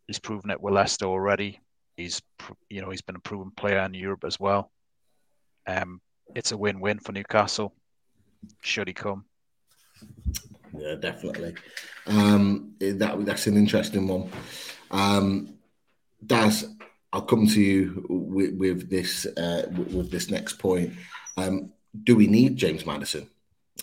He's proven it with Leicester already. He's, you know, he's been a proven player in Europe as well. Um, it's a win-win for Newcastle. Should he come? Yeah, definitely. Um, that that's an interesting one. Um, Daz, I'll come to you with, with this uh, with, this next point. Um, do we need James Maddison?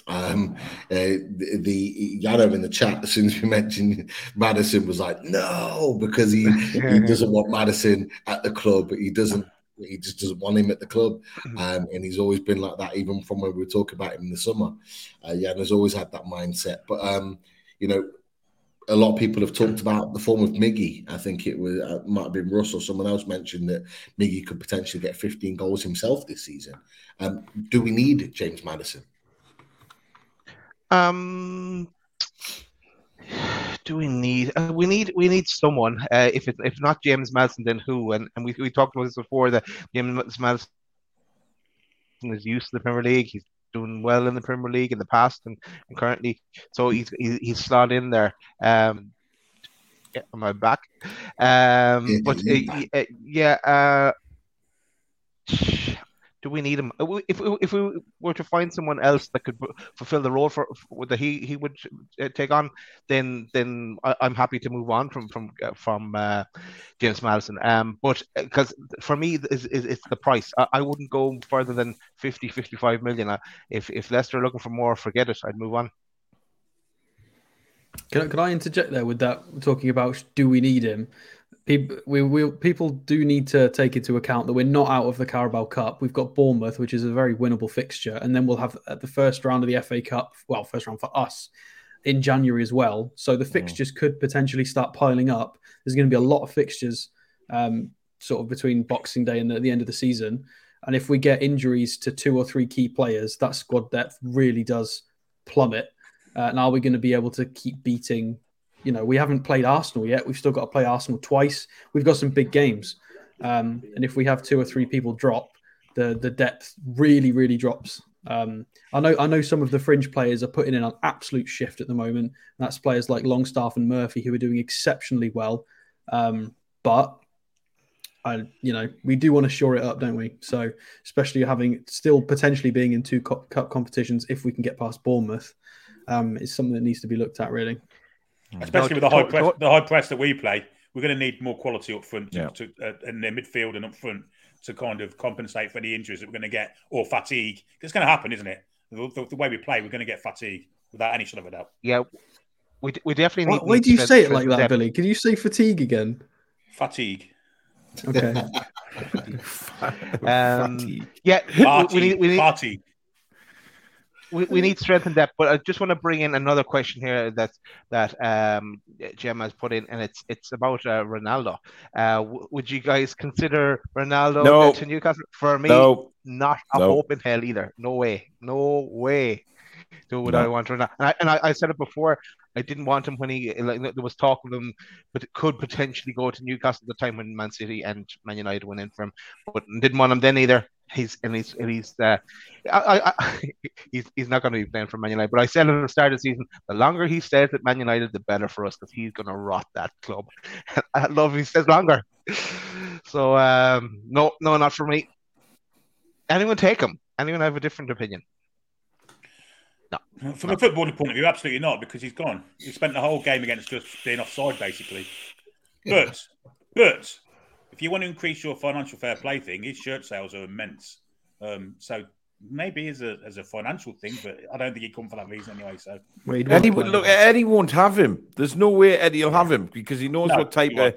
Um, uh, the, the Yano in the chat, as soon as we *laughs* mentioned Maddison, was like, no, because he, he *laughs* doesn't want Maddison at the club. He doesn't. He just doesn't want him at the club, um, and he's always been like that, even from when we were talking about him in the summer. Uh, Yano's always had that mindset, but um, you know, a lot of people have talked about the form of Miggy. I think it was uh, might have been Russ or someone else mentioned that Miggy could potentially get 15 goals himself this season. Um, do we need James Maddison? Um, do we need? Uh, we need we need someone. Uh, if it's if not James Maddison, then who? And and we we talked about this before. That James Maddison is used to the Premier League. He's doing well in the Premier League in the past and, and currently. So he's he's, he's slot in there. Um, yeah, am I back? Um, but uh, yeah, uh, do we need him? Uh, if if we were to find someone else that could fulfill the role for, for that he he would uh, take on, then then I, am happy to move on from from uh, from uh, James Maddison. Um, but because for me, it's, it's the price. I, I, wouldn't go further than 50, 55 million. If if Leicester are looking for more, forget it. I'd move on. Can, can I interject there with that? Talking about do we need him? People we, we people do need to take into account that we're not out of the Carabao Cup. We've got Bournemouth, which is a very winnable fixture, and then we'll have at the first round of the FA Cup. Well, first round for us in January as well. So the mm. fixtures mm. could potentially start piling up. There's going to be a lot of fixtures, um, sort of between Boxing Day and the, the end of the season. And if we get injuries to two or three key players, that squad depth really does plummet. Uh, and are we going to be able to keep beating you know, we haven't played Arsenal yet. We've still got to play Arsenal twice. We've got some big games. Um, and if we have two or three people drop, the the depth really, really drops. Um, I know I know some of the fringe players are putting in an absolute shift at the moment. That's players like Longstaff and Murphy who are doing exceptionally well. Um, but I, you know, we do want to shore it up, don't we? So, especially having still potentially being in two cup competitions, if we can get past Bournemouth, um, is something that needs to be looked at really. Mm. especially with the high press, the high press that we play. We're going to need more quality up front to, yeah. to uh, in the midfield and up front to kind of compensate for any injuries that we're going to get or fatigue. It's going to happen, isn't it? The, the, the way we play, we're going to get fatigue without any sort of a doubt. Yeah, we, we definitely need. Why, why do you say it like that, Billy? Can you say fatigue again? Fatigue. Okay. *laughs* um, yeah, we, we, need, we need fatigue we, we need strength and depth, but I just want to bring in another question here that that um, Gemma has put in, and it's it's about uh, Ronaldo. Uh, w- would you guys consider Ronaldo no. to Newcastle? For me, no. not a no. hope in hell either. No way, no way. Do what no. I want Ronaldo, and, I, and I, I said it before. I didn't want him when he like there was talk of him, but it could potentially go to Newcastle at the time when Man City and Man United went in for him, but didn't want him then either he's and he's and he's uh, I, I, *laughs* he's he's not going to be playing for Man United. But I said at the start of the season, the longer he stays at Man United, the better for us because he's going to rot that club. *laughs* I love he stays longer. So um, no, no, not for me. Anyone take him? Anyone have a different opinion? No. From no. a footballing point of view, absolutely not, because he's gone. He spent the whole game against just being offside, basically. But, *laughs* but if you want to increase your financial fair play thing, his shirt sales are immense. Um, so maybe as a as a financial thing, but I don't think he'd come for that reason anyway. So Eddie would look. Eddie won't have him. There's no way Eddie will have him because he knows no, what type of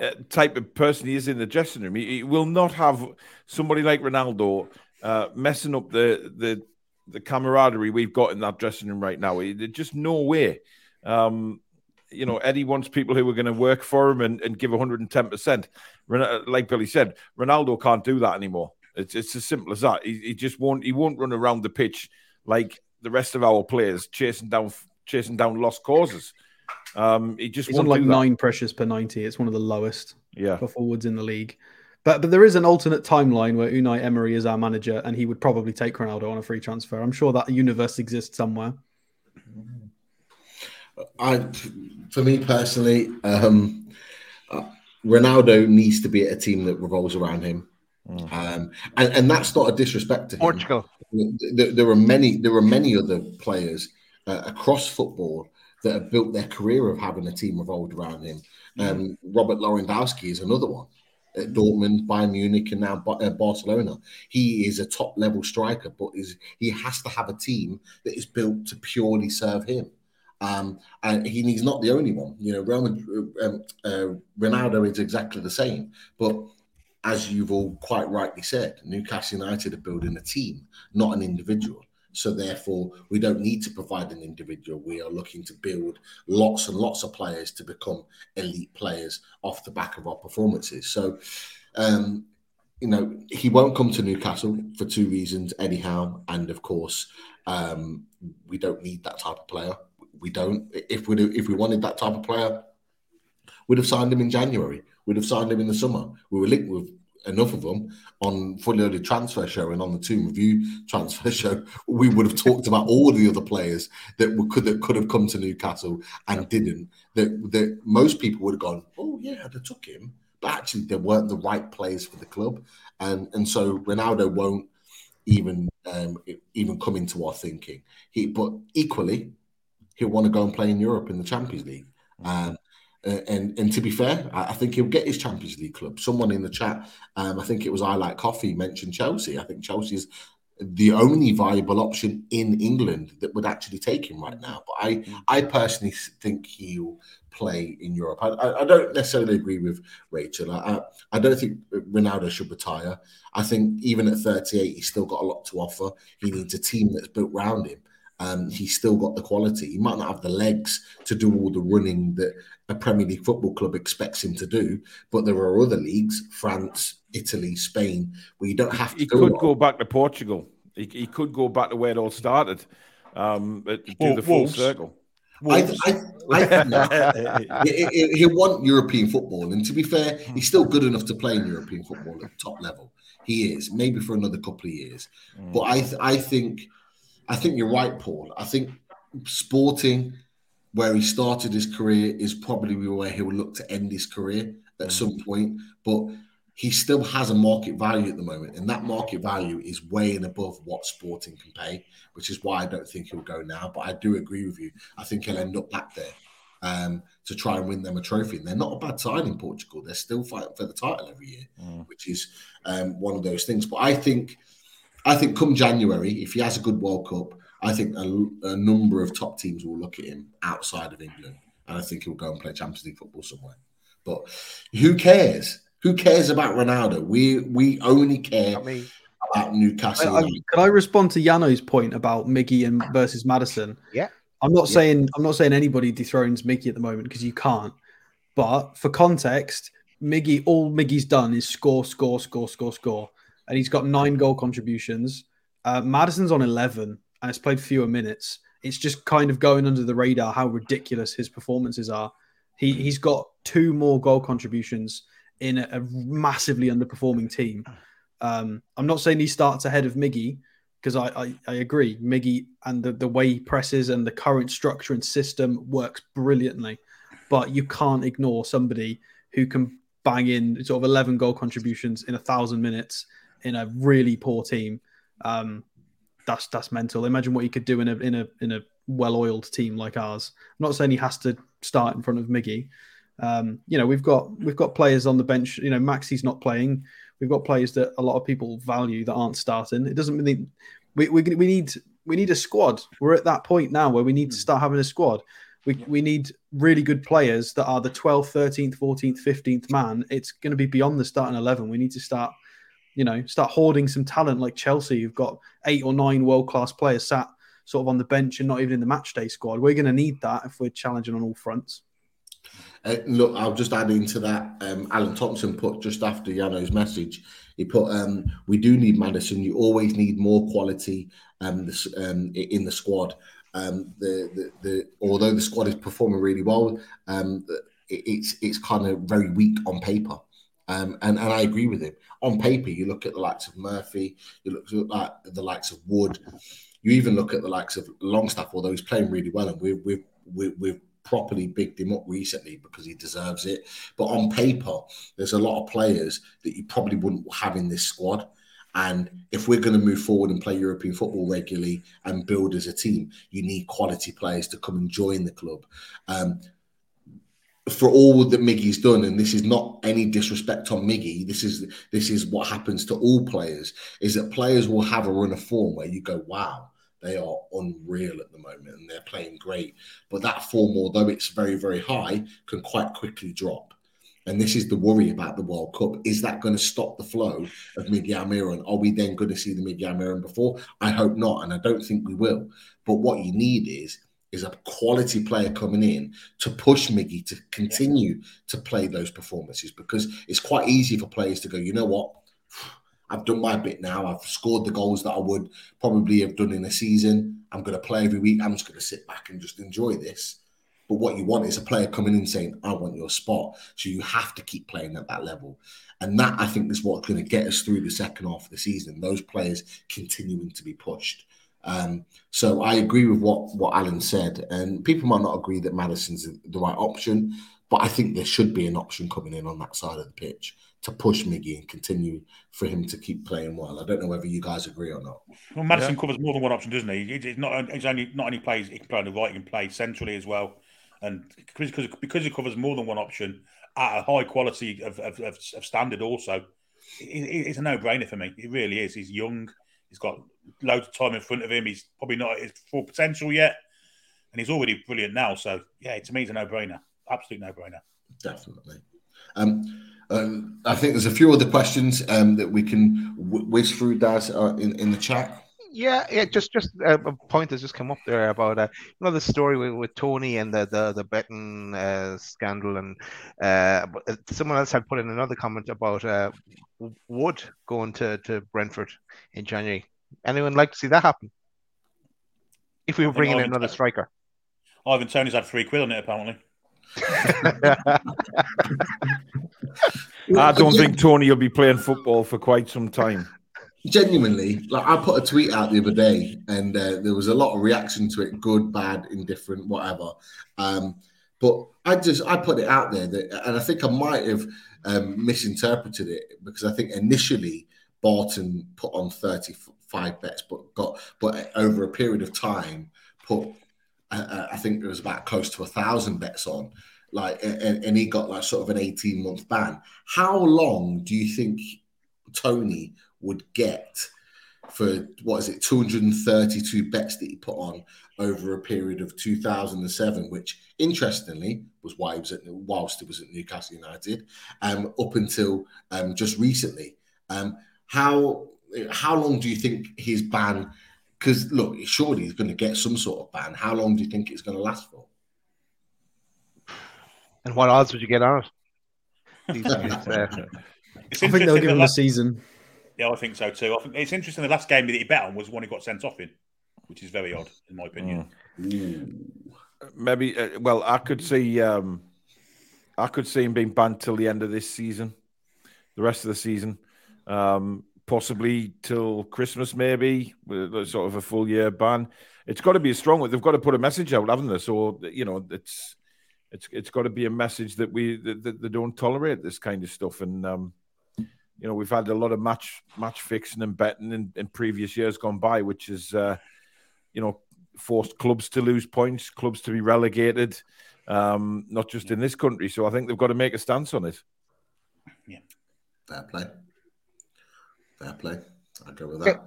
uh, type of person he is in the dressing room. He, he will not have somebody like Ronaldo uh, messing up the the the camaraderie we've got in that dressing room right now. There's just no way. Um, you know, Eddie wants people who are going to work for him and, and give 110%. Like Billy said, Ronaldo can't do that anymore. It's, it's as simple as that. He, he just won't he won't run around the pitch like the rest of our players chasing down chasing down lost causes. Um, he just He's on like nine pressures per 90. It's one of the lowest yeah. for forwards in the league. But but there is an alternate timeline where Unai Emery is our manager and he would probably take Ronaldo on a free transfer. I'm sure that universe exists somewhere. I, for me personally, um, uh, Ronaldo needs to be at a team that revolves around him, mm. um, and, and that's not a disrespect to him. Portugal. There, there are many. There are many other players uh, across football that have built their career of having a team revolved around him. Mm. Um, Robert Lewandowski is another one. At Dortmund, Bayern Munich, and now uh, Barcelona. He is a top level striker, but is he has to have a team that is built to purely serve him. Um, and he, he's not the only one. You know, um, uh, Ronaldo is exactly the same. But as you've all quite rightly said, Newcastle United are building a team, not an individual. So therefore, we don't need to provide an individual. We are looking to build lots and lots of players to become elite players off the back of our performances. So, um, you know, he won't come to Newcastle for two reasons: anyhow. And of course, um, we don't need that type of player. We don't. If we if we wanted that type of player, we'd have signed him in January. We'd have signed him in the summer. We were linked with enough of them on fully loaded transfer show and on the Toon Review transfer show, we would have talked about all the other players that could that could have come to Newcastle and didn't. That that most people would have gone, oh yeah, they took him, but actually they weren't the right players for the club, and and so Ronaldo won't even um, even come into our thinking. He but equally he'll want to go and play in Europe in the Champions League. Um, uh, and and to be fair, I, I, think he'll get his Champions League club. Someone in the chat, um, I think it was I like coffee, mentioned Chelsea. I think Chelsea's the only viable option in England that would actually take him right now. But I mm. I personally think he'll play in Europe. I, I, I don't necessarily agree with Rachel. I, I don't think Ronaldo should retire. I think even at 38, he's still got a lot to offer. He needs a team that's built around him. Um, he's still got the quality. He might not have the legs to do all the running that a Premier League football club expects him to do, but there are other leagues, France, Italy, Spain, where you don't have to. He could go back to Portugal. He, he, could go back to where it all started, um, do the full Wolves. circle. I, I, I he, he'll want European football, and to be fair, he's still good enough to play in European football at top level. He is maybe for another couple of years, mm. but I, I think I think you're right, Paul. I think Sporting, where he started his career, is probably where he will look to end his career at mm. some point. But he still has a market value at the moment, and that market value is way and above what Sporting can pay, which is why I don't think he'll go now. But I do agree with you. I think he'll end up back there um, to try and win them a trophy. And they're not a bad side in Portugal. They're still fighting for the title every year, mm. which is um, one of those things. But I think I think come January, if he has a good World Cup, I think a, a, number of top teams will look at him outside of England, and I think he'll go and play Champions League football somewhere. But who cares? Who cares about Ronaldo? We we only care about Newcastle. I, I, can I respond to Yano's point about Miggy and versus Maddison? Yeah. I'm not yeah. saying I'm not saying anybody dethrones Miggy at the moment because you can't. But for context, Miggy, all Miggy's done is score, score, score, score, score and he's got nine goal contributions. Uh, Maddison's on 11 and has played fewer minutes. It's just kind of going under the radar how ridiculous his performances are. He, he's got two more goal contributions in a, a massively underperforming team. Um, I'm not saying he starts ahead of Miggy because I, I, I, agree. Miggy and the, the way he presses and the current structure and system works brilliantly. But you can't ignore somebody who can bang in sort of 11 goal contributions in a thousand minutes in a really poor team, um, that's that's mental. Imagine what he could do in a in a in a well-oiled team like ours. I'm not saying he has to start in front of Miggy. Um, you know, we've got we've got players on the bench. You know, Maxi's not playing. We've got players that a lot of people value that aren't starting. It doesn't mean we, we, we need we need a squad. We're at that point now where we need to start having a squad. We, we need really good players that are the 12th, 13th, 14th, 15th man. It's going to be beyond the starting 11. We need to start you know, start hoarding some talent like Chelsea, who've got eight or nine world class players sat sort of on the bench and not even in the match day squad. We're going to need that if we're challenging on all fronts. Uh, look, I'll just add into that. Um, Alan Thompson put just after Yano's message, he put, um, "We do need Maddison. You always need more quality um, this, um, in the squad. Um, the, the, the although the squad is performing really well, um, it, it's it's kind of very weak on paper. Um, and, and I agree with him. On paper, you look at the likes of Murphy, you look at the likes of Wood, you even look at the likes of Longstaff, although he's playing really well, and we've we've we've properly bigged him up recently because he deserves it. But on paper, there's a lot of players that you probably wouldn't have in this squad. And if we're going to move forward and play European football regularly and build as a team, you need quality players to come and join the club. Um, for all that Miggy's done, and this is not any disrespect on Miggy, this is this is what happens to all players, is that players will have a run of form where you go, wow, they are unreal at the moment and they're playing great. But that form, although it's very, very high, can quite quickly drop. And this is the worry about the World Cup. Is that going to stop the flow of Miggy Almiron? Are we then going to see the Miggy Almiron before? I hope not, and I don't think we will. But what you need is is a quality player coming in to push Miggy to continue to play those performances because it's quite easy for players to go, you know what? I've done my bit now. I've scored the goals that I would probably have done in a season. I'm going to play every week. I'm just going to sit back and just enjoy this. But what you want is a player coming in saying, I want your spot. So you have to keep playing at that level. And that, I think, is what's going to get us through the second half of the season. Those players continuing to be pushed. Um, so I agree with what what Alan said, and people might not agree that Maddison's the right option, but I think there should be an option coming in on that side of the pitch to push Miggy and continue for him to keep playing well. I don't know whether you guys agree or not. Well, Madison yeah. covers more than one option, doesn't he? He's not. He's only not only plays. He can play on the right. He can play centrally as well, and because because he covers more than one option at a high quality of, of, of, of standard, also, it, it's a no brainer for me. It really is. He's young. He's got loads of time in front of him. He's probably not at his full potential yet, and he's already brilliant now. So yeah, to me, it's a no-brainer. Absolute no-brainer. Definitely. Um, um, I think there's a few other questions um, that we can whiz through, Daz, uh, in, in the chat. Yeah, yeah, just just uh, a point has just come up there about uh, you know the story with, with Toney and the the the betting uh, scandal, and uh, uh, someone else had put in another comment about uh, Wood going to to Brentford in January. Anyone like to see that happen? If we were bringing in another striker, Ivan Toney's had three quid on it apparently. *laughs* I don't think Tony will be playing football for quite some time genuinely, like I put a tweet out the other day, and uh, there was a lot of reaction to it, good, bad, indifferent, whatever. Um, but I just I put it out there that, and I think I might have um, misinterpreted it because I think initially Barton put on thirty five bets, but got but over a period of time put uh, I think it was about close to a thousand bets on. Like and, and he got like sort of an 18 month ban. How long do you think Toney would get for what is it 232 bets that he put on over a period of 2007 which interestingly was why he was at whilst he was at Newcastle United um up until um just recently. Um how how long do you think his ban because look surely he's going to get some sort of ban. How long do you think it's going to last for? And what odds would you get on it? *laughs* Uh, I think they'll give him a season yeah, I think so too. I think it's interesting. The last game that he bet on was one he got sent off in, which is very odd, in my opinion. Mm. Maybe. Uh, well, I could see. Um, I could see him being banned till the end of this season, the rest of the season, um, possibly till Christmas, maybe sort of a full year ban. It's got to be a strong one. They've got to put a message out, haven't they? So you know, it's it's it's got to be a message that we that, that they don't tolerate this kind of stuff and. Um, you know, we've had a lot of match match fixing and betting in, in previous years gone by, which is, uh, you know, forced clubs to lose points, clubs to be relegated, um, not just in this country. So I think they've got to make a stance on it. Yeah, fair play. Fair play. I'll go with that. Okay.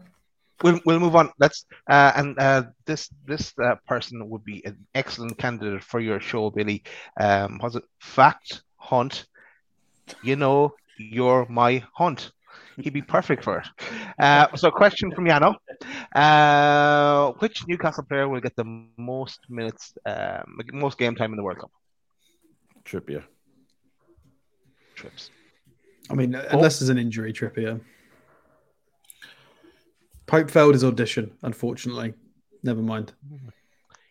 We'll, we'll move on. Let's uh, and uh, this this uh, person would be an excellent candidate for your show, Billy. Um, was it Fact Hunt? You know, you're my hunt. He'd be perfect for it. Uh, so, question from Yano: uh, Which Newcastle player will get the most minutes, uh, most game time in the World Cup? Trippier. Trips. I mean, oh. unless there's an injury, Trippier. Pope failed his audition, unfortunately. Never mind.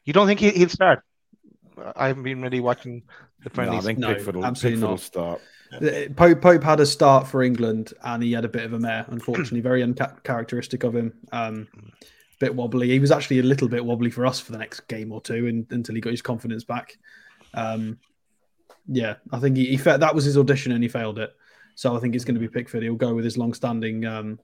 You don't think he'll start? I haven't been really watching the friendlies. No, I think no, Pickford will, absolutely Pickford will start. Pope, Pope had a start for England and he had a bit of a mare, unfortunately, *clears throat* very uncharacteristic of him. Um, bit wobbly. He was actually a little bit wobbly for us for the next game or two until he got his confidence back. Um, yeah, I think he, he fa- that was his audition and he failed it. So I think it's going to be Pickford. He'll go with his long-standing um,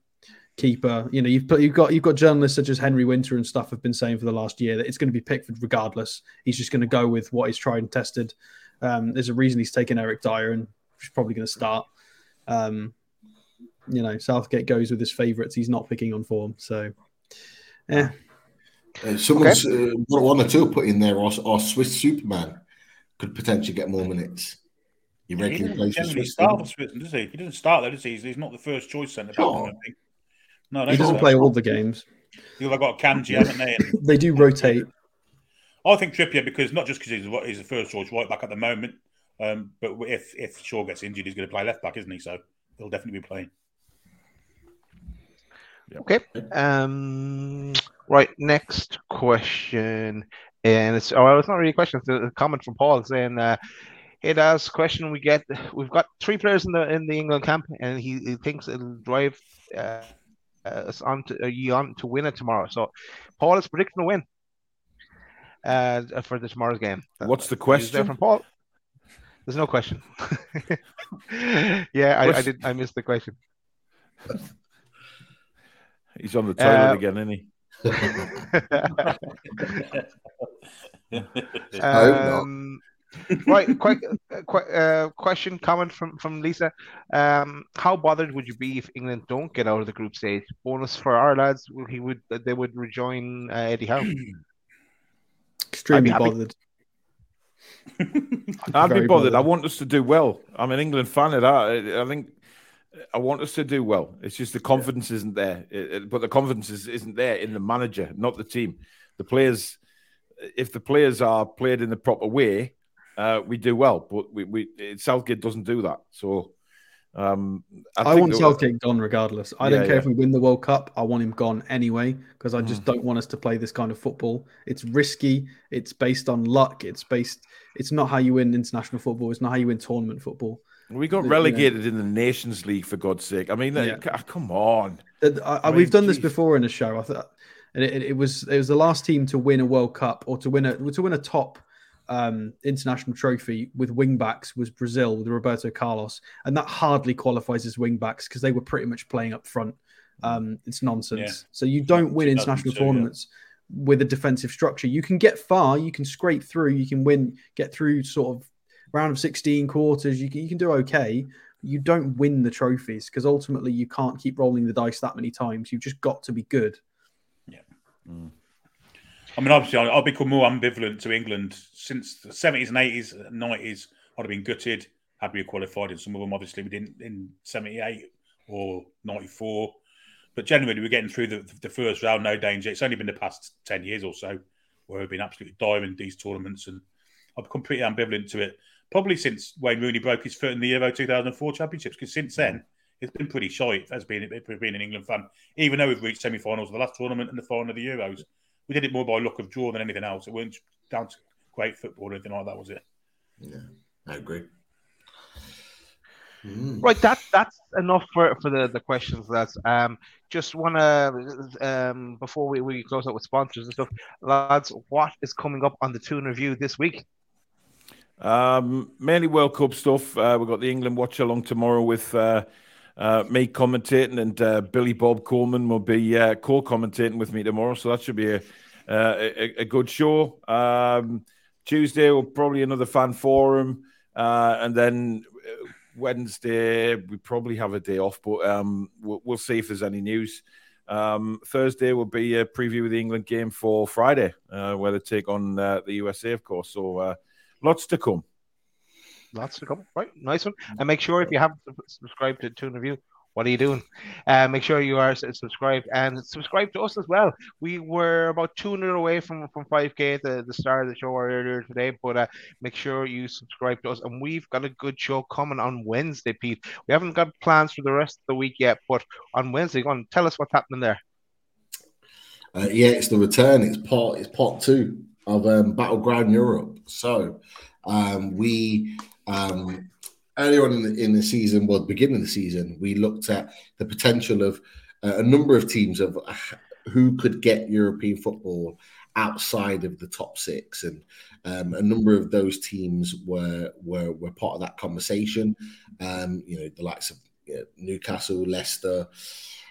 keeper. You know, you've put, you've got you've got journalists such as Henry Winter and stuff have been saying for the last year that it's going to be Pickford regardless. He's just going to go with what he's tried and tested. Um, there's a reason he's taken Eric Dier and he's probably going to start. Um, you know, Southgate goes with his favourites. He's not picking on form. So, yeah. Uh, someone's uh, one or two put in there, or, or Swiss Superman could potentially get more minutes. He He regularly doesn't plays for Swiss. start team. for Sweden, does he? He doesn't start though, does he? He's, he's not the first choice centre back. Sure. I don't think. No, I He don't doesn't play so. all the games. They've got Kanji, haven't they? And *laughs* They do rotate. I think Trippier because not just because he's what he's the first choice right back at the moment, um, but if if Shaw gets injured, he's going to play left back, isn't he? So he'll definitely be playing. Okay. Um. Right. Next question, and it's oh, it's not really a question. It's a comment from Paul saying, uh, "Hey, that's question we get. We've got three players in the in the England camp, and he, he thinks it'll drive uh, us on to uh, you on to win it tomorrow." So, Paul is predicting a win. Uh, for the tomorrow's game. What's the News there question? from Paul? There's no question. *laughs* yeah, I, I did. I missed the question. He's on the toilet Uh, again, isn't he? *laughs* I hope not. Um, right, quick, uh, quick uh, question, comment from from Lisa. Um, how bothered would you be if England don't get out of the group stage? Bonus for our lads, he would they would rejoin uh, Eddie Howe. *clears throat* Extremely happy. bothered. I'd be bothered. bothered. I want us to do well. I'm an England fan. Of that. I, think I want us to do well. It's just the confidence isn't there. It- it- but the confidence is, isn't there in the manager, not the team. The players, if the players are played in the proper way, uh, we do well. But we, we Southgate doesn't do that. So um, I, I, want Southgate gone regardless. I don't care yeah. if we win the World Cup. I want him gone anyway because I just Mm. don't want us to play this kind of football. It's risky. It's based on luck. It's based. It's not how you win international football. It's not how you win tournament football. We got you know. relegated in the Nations League for God's sake. I mean, Yeah. uh, come on. I, I, I we've mean, done this before in a show. I thought, and it, it was it was the last team to win a World Cup or to win a to win a top um, international trophy with wing backs was Brazil with Roberto Carlos, and that hardly qualifies as wing backs because they were pretty much playing up front. Um, it's nonsense. Yeah. So you don't win 2002, international yeah. tournaments with a defensive structure. You can get far, you can scrape through, you can win, get through sort of round of 16 quarters. You can you can do okay. You don't win the trophies because ultimately you can't keep rolling the dice that many times. You've just got to be good. I mean, obviously, I've become more ambivalent to England since the 70s and 80s and 90s. I'd have been gutted had we qualified in some of them. Obviously, we didn't in 78 or 94. But generally, we're getting through the, the first round, no danger. It's only been the past 10 years or so where we've been absolutely diving in these tournaments. And I've become pretty ambivalent to it, probably since Wayne Rooney broke his foot in the Euro 2004 Championships, because since then, it's been pretty shy as being, being an England fan, even though we've reached semi finals of the last tournament and the final of the Euros we did it more by luck of draw than anything else. It weren't down to great football or anything like that, was it? Yeah, I agree. Mm. Right, that that's enough for, for the, the questions. That's um just wanna um before we, we close out with sponsors and stuff, lads, what is coming up on the Toon Review this week? Um, mainly World Cup stuff. Uh, we've got the England watch along tomorrow with uh, uh, me commentating, and uh, Billy Bob Coleman will be uh, co-commentating with me tomorrow. So that should be a uh, a, a good show. Um, Tuesday will probably another fan forum, uh, and then uh, Wednesday we probably have a day off, but um, we'll, we'll see if there's any news. Um, Thursday will be a preview of the England game for Friday, where they take on the USA, of course. So lots to come. Lots to come. Right, nice one. And make sure if you haven't subscribed to Toon Review, what are you doing? Uh, make sure you are subscribed and subscribe to us as well. We were about 200 away from, from 5K at the, the start of the show earlier today, but uh, make sure you subscribe to us. And we've got a good show coming on Wednesday, Pete. We haven't got plans for the rest of the week yet, but on Wednesday, go on, tell us what's happening there. Uh, yeah, it's the return. It's part. It's part two of um, Battleground Europe. So um, we um, earlier on in the, in the season, well, beginning of the season, we looked at the potential of uh, a number of teams of uh, who could get European football outside of the top six, and um, a number of those teams were were were part of that conversation. Um, you know, the likes of you know, Newcastle, Leicester,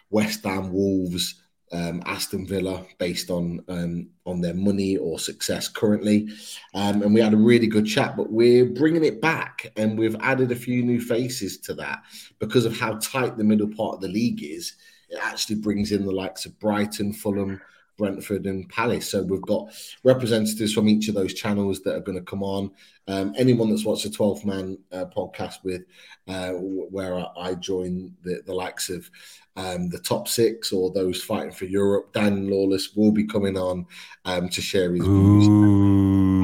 West Ham, Wolves. Um, Aston Villa based on um, on their money or success currently, um, and we had a really good chat. But we're bringing it back, and we've added a few new faces to that because of how tight the middle part of the league is. It actually brings in the likes of Brighton, Fulham, Brentford and Palace. So we've got representatives from each of those channels that are going to come on. Um, anyone that's watched the 12 man uh, podcast with uh, where I join the, the likes of um, the top six or those fighting for Europe, Dan Lawless will be coming on um, to share his views.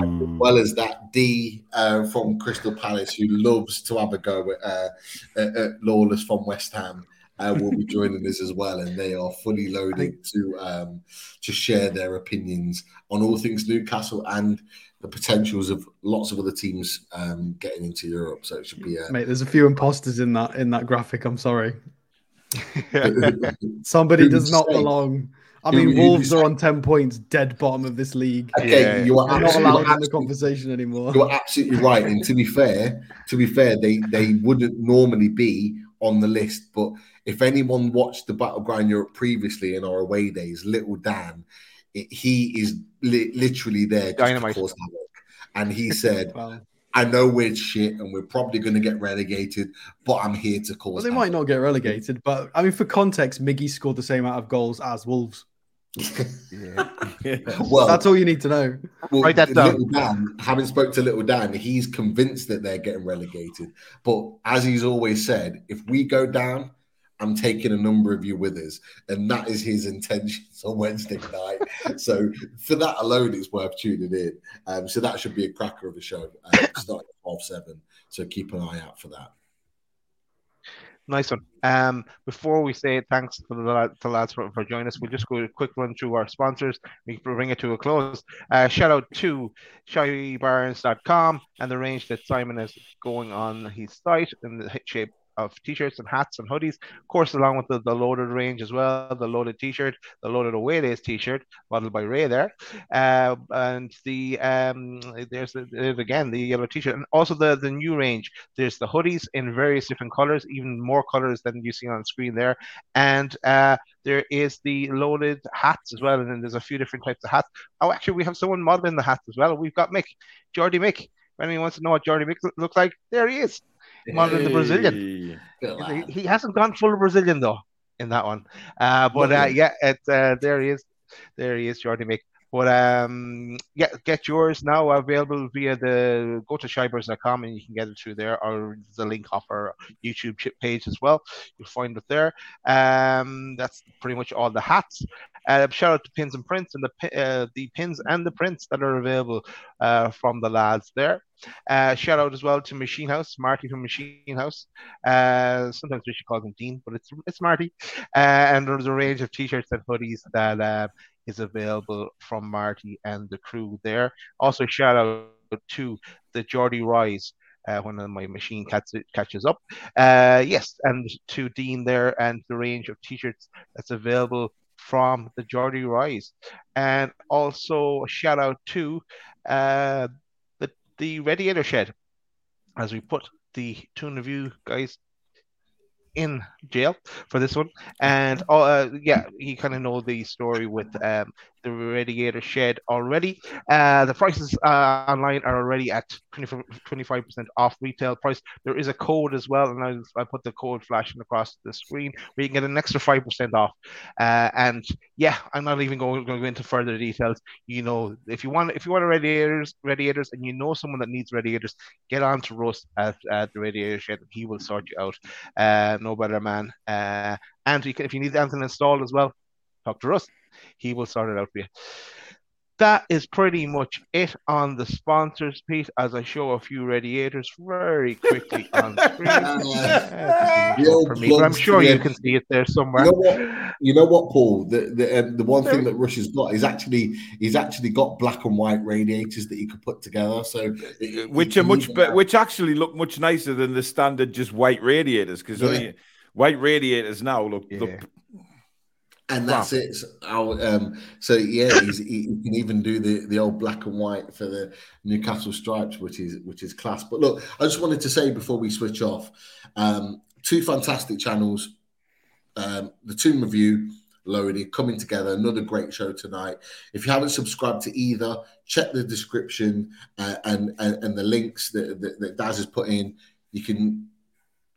As well as that D uh, from Crystal Palace, who loves to have a go at, uh, at, at Lawless from West Ham uh, will be joining us as well, and they are fully loaded to um, to share their opinions on all things Newcastle and the potentials of lots of other teams um, getting into Europe. So it should be. Mate, there's a few imposters in that in that graphic. I'm sorry. *laughs* Somebody does not say? belong. I mean, Wolves are on ten points, dead bottom of this league. Okay, yeah. you are not allowed in the conversation anymore. You're absolutely right. And to be fair, to be fair, they they wouldn't normally be on the list, but if anyone watched the Battleground Europe previously in our away days, Little Dan, it, he is li- literally there Dynamite. And he said, *laughs* wow. I know we're shit and we're probably going to get relegated, but I'm here to cause. Well, they might not get relegated, but I mean, for context, Miggy scored the same amount of goals as Wolves. *laughs* yeah. *laughs* Well, that's all you need to know. Well, Write that down. Little Dan, having spoke to Little Dan, he's convinced that they're getting relegated. But as he's always said, if we go down, I'm taking a number of you with us, and that is his intentions on Wednesday night. so for that alone, it's worth tuning in. Um, so that should be a cracker of a show, uh, starting at half seven. So keep an eye out for that. Nice one. Um, before we say thanks to the, to lads for, for joining us, we'll just go a quick run through our sponsors. We bring it to a close. Uh, shout out to shybarnes.com and the range that Simon is going on his site in the shape of t-shirts and hats and hoodies. Of course, along with the, the loaded range as well, the loaded t-shirt, the loaded away days t-shirt, modeled by Ray there, uh, and the um, there's, there's again the yellow t-shirt, and also the the new range. There's the hoodies in various different colors, even more colors than you see on the screen there, and uh, there is the loaded hats as well, and then there's a few different types of hats. Oh, actually, we have someone modeling the hats as well. We've got Mick, Jordy Mick. If anyone wants to know what Jordy Mick looks like, there he is more than the Brazilian. He, he, hasn't gone full Brazilian though in that one. Uh, but uh, yeah, it, uh, there he is. There he is, Jordy Mick. But um, yeah, get yours now available via the go to shybarnes.com and you can get it through there, or the link off our YouTube page as well. You'll find it there. Um, that's pretty much all the hats. Uh, shout out to Pins and Prints and the uh, the pins and the prints that are available uh, from the lads there. Uh, shout out as well to Machine House, Marty from Machine House. Uh, sometimes we should call him Dean, but it's it's Marty. Uh, and there's a range of t-shirts and hoodies that uh, is available from Marty and the crew there. Also, shout out to the Geordie Rise. When my machine catch, catches up. Uh, yes, and to Dean there and the range of t-shirts that's available from the Geordie Rise. And also a shout out to uh, the, the Radiator Shed as we put the two of you guys in jail for this one, and uh, yeah, you kind of know the story with um, the radiator shed already. Uh, the prices uh, online are already at 25% off retail price. There is a code as well, and I, I put the code flashing across the screen where you can get an extra 5% off. Uh, and yeah, I'm not even going, going to go into further details. You know, if you want if you want a radiators, radiators, and you know someone that needs radiators, get on to Russ at, at the radiator shed, and he will sort you out. Uh, no better man. Uh, and if you need anything installed as well, talk to us. He will sort it out for you. That is pretty much it on the sponsors, piece as I show a few radiators very quickly *laughs* on screen. *laughs* for me, but I'm sure you can see it there somewhere. You know what, you know what Paul? The the, um, the one thing that Rush has got is actually he's actually got black and white radiators that he could put together. So which are much better, which actually look much nicer than the standard just white radiators because yeah. white radiators now look, yeah. look and that's wow. it. So, um, so yeah, he, can even do the, the old black and white for the Newcastle stripes, which is which is class. But look, I just wanted to say before we switch off, um, two fantastic channels, um, the Toon Review Lodi coming together. Another great show tonight. If you haven't subscribed to either, check the description uh, and, and and the links that, that, that Daz has put in. You can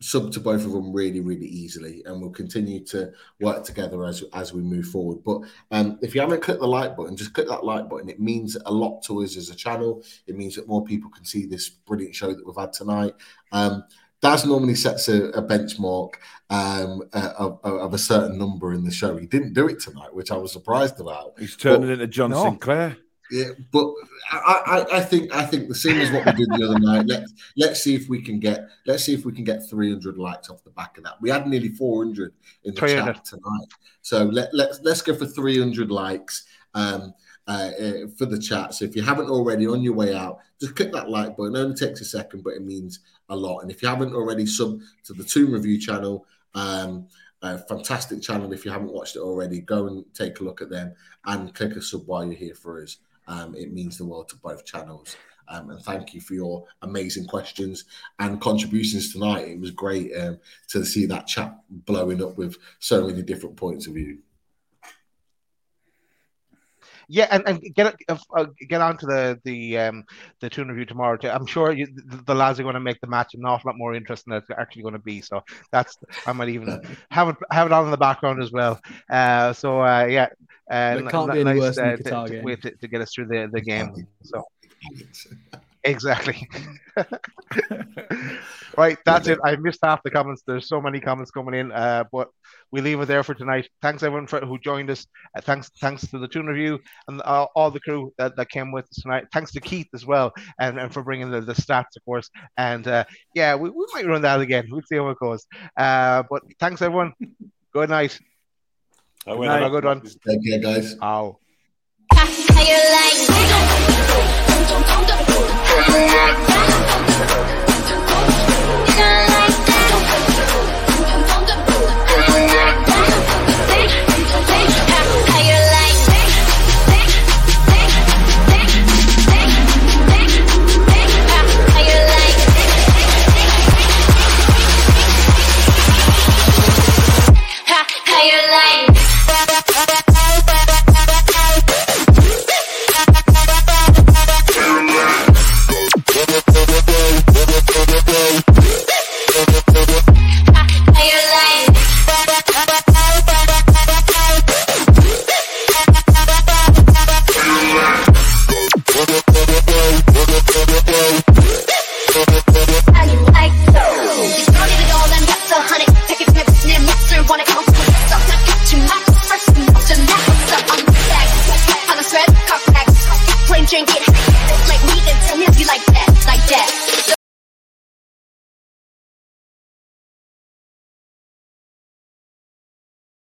sub to both of them really, really easily, and we'll continue to work together as as we move forward. But um, if you haven't clicked the like button, just click that like button. It means a lot to us as a channel. It means that more people can see this brilliant show that we've had tonight. Um, Daz normally sets a, a benchmark um, uh, of, of, a certain number in the show. He didn't do it tonight, which I was surprised about. He's turning but, into John no. Sinclair. Yeah, but I, I, I, think I think the same as what we did the other night. Let's let's see if we can get let's see if we can get 300 likes off the back of that. We had nearly 400 in the chat tonight, so let let's let's go for 300 likes. Um, uh, uh, for the chat. So if you haven't already on your way out, just click that like button. It only takes a second, but it means a lot. And if you haven't already sub to the Toon Review channel, um, a fantastic channel. If you haven't watched it already, go and take a look at them and click a sub while you're here for us. Um, it means the world to both channels. Um, and thank you for your amazing questions and contributions tonight. It was great um, to see that chat blowing up with so many different points of view. Yeah, and, and get uh, uh, get on to the the um the Toon review tomorrow. Too. I'm sure you, the, the lads are going to make the match an awful lot more interesting than it's actually going to be. So that's I might even *laughs* have it have it on in the background as well. Uh, so uh, yeah, uh, it can't be nice, worse than to, to, to, to, get us through the the game. So. *laughs* Exactly. *laughs* right, that's it. I missed half the comments. There's so many comments coming in, uh, but we leave it there for tonight. Thanks everyone for who joined us. Uh, thanks, thanks to the Toon Review and uh, all the crew that, that came with us tonight. Thanks to Keith as well, and, and for bringing the, the stats, of course. And uh, yeah, we, we might run that again. We'll see how it goes. Uh, but thanks everyone. *laughs* Good night. Good night. Have a good one. Take care, guys. Ow. drink it like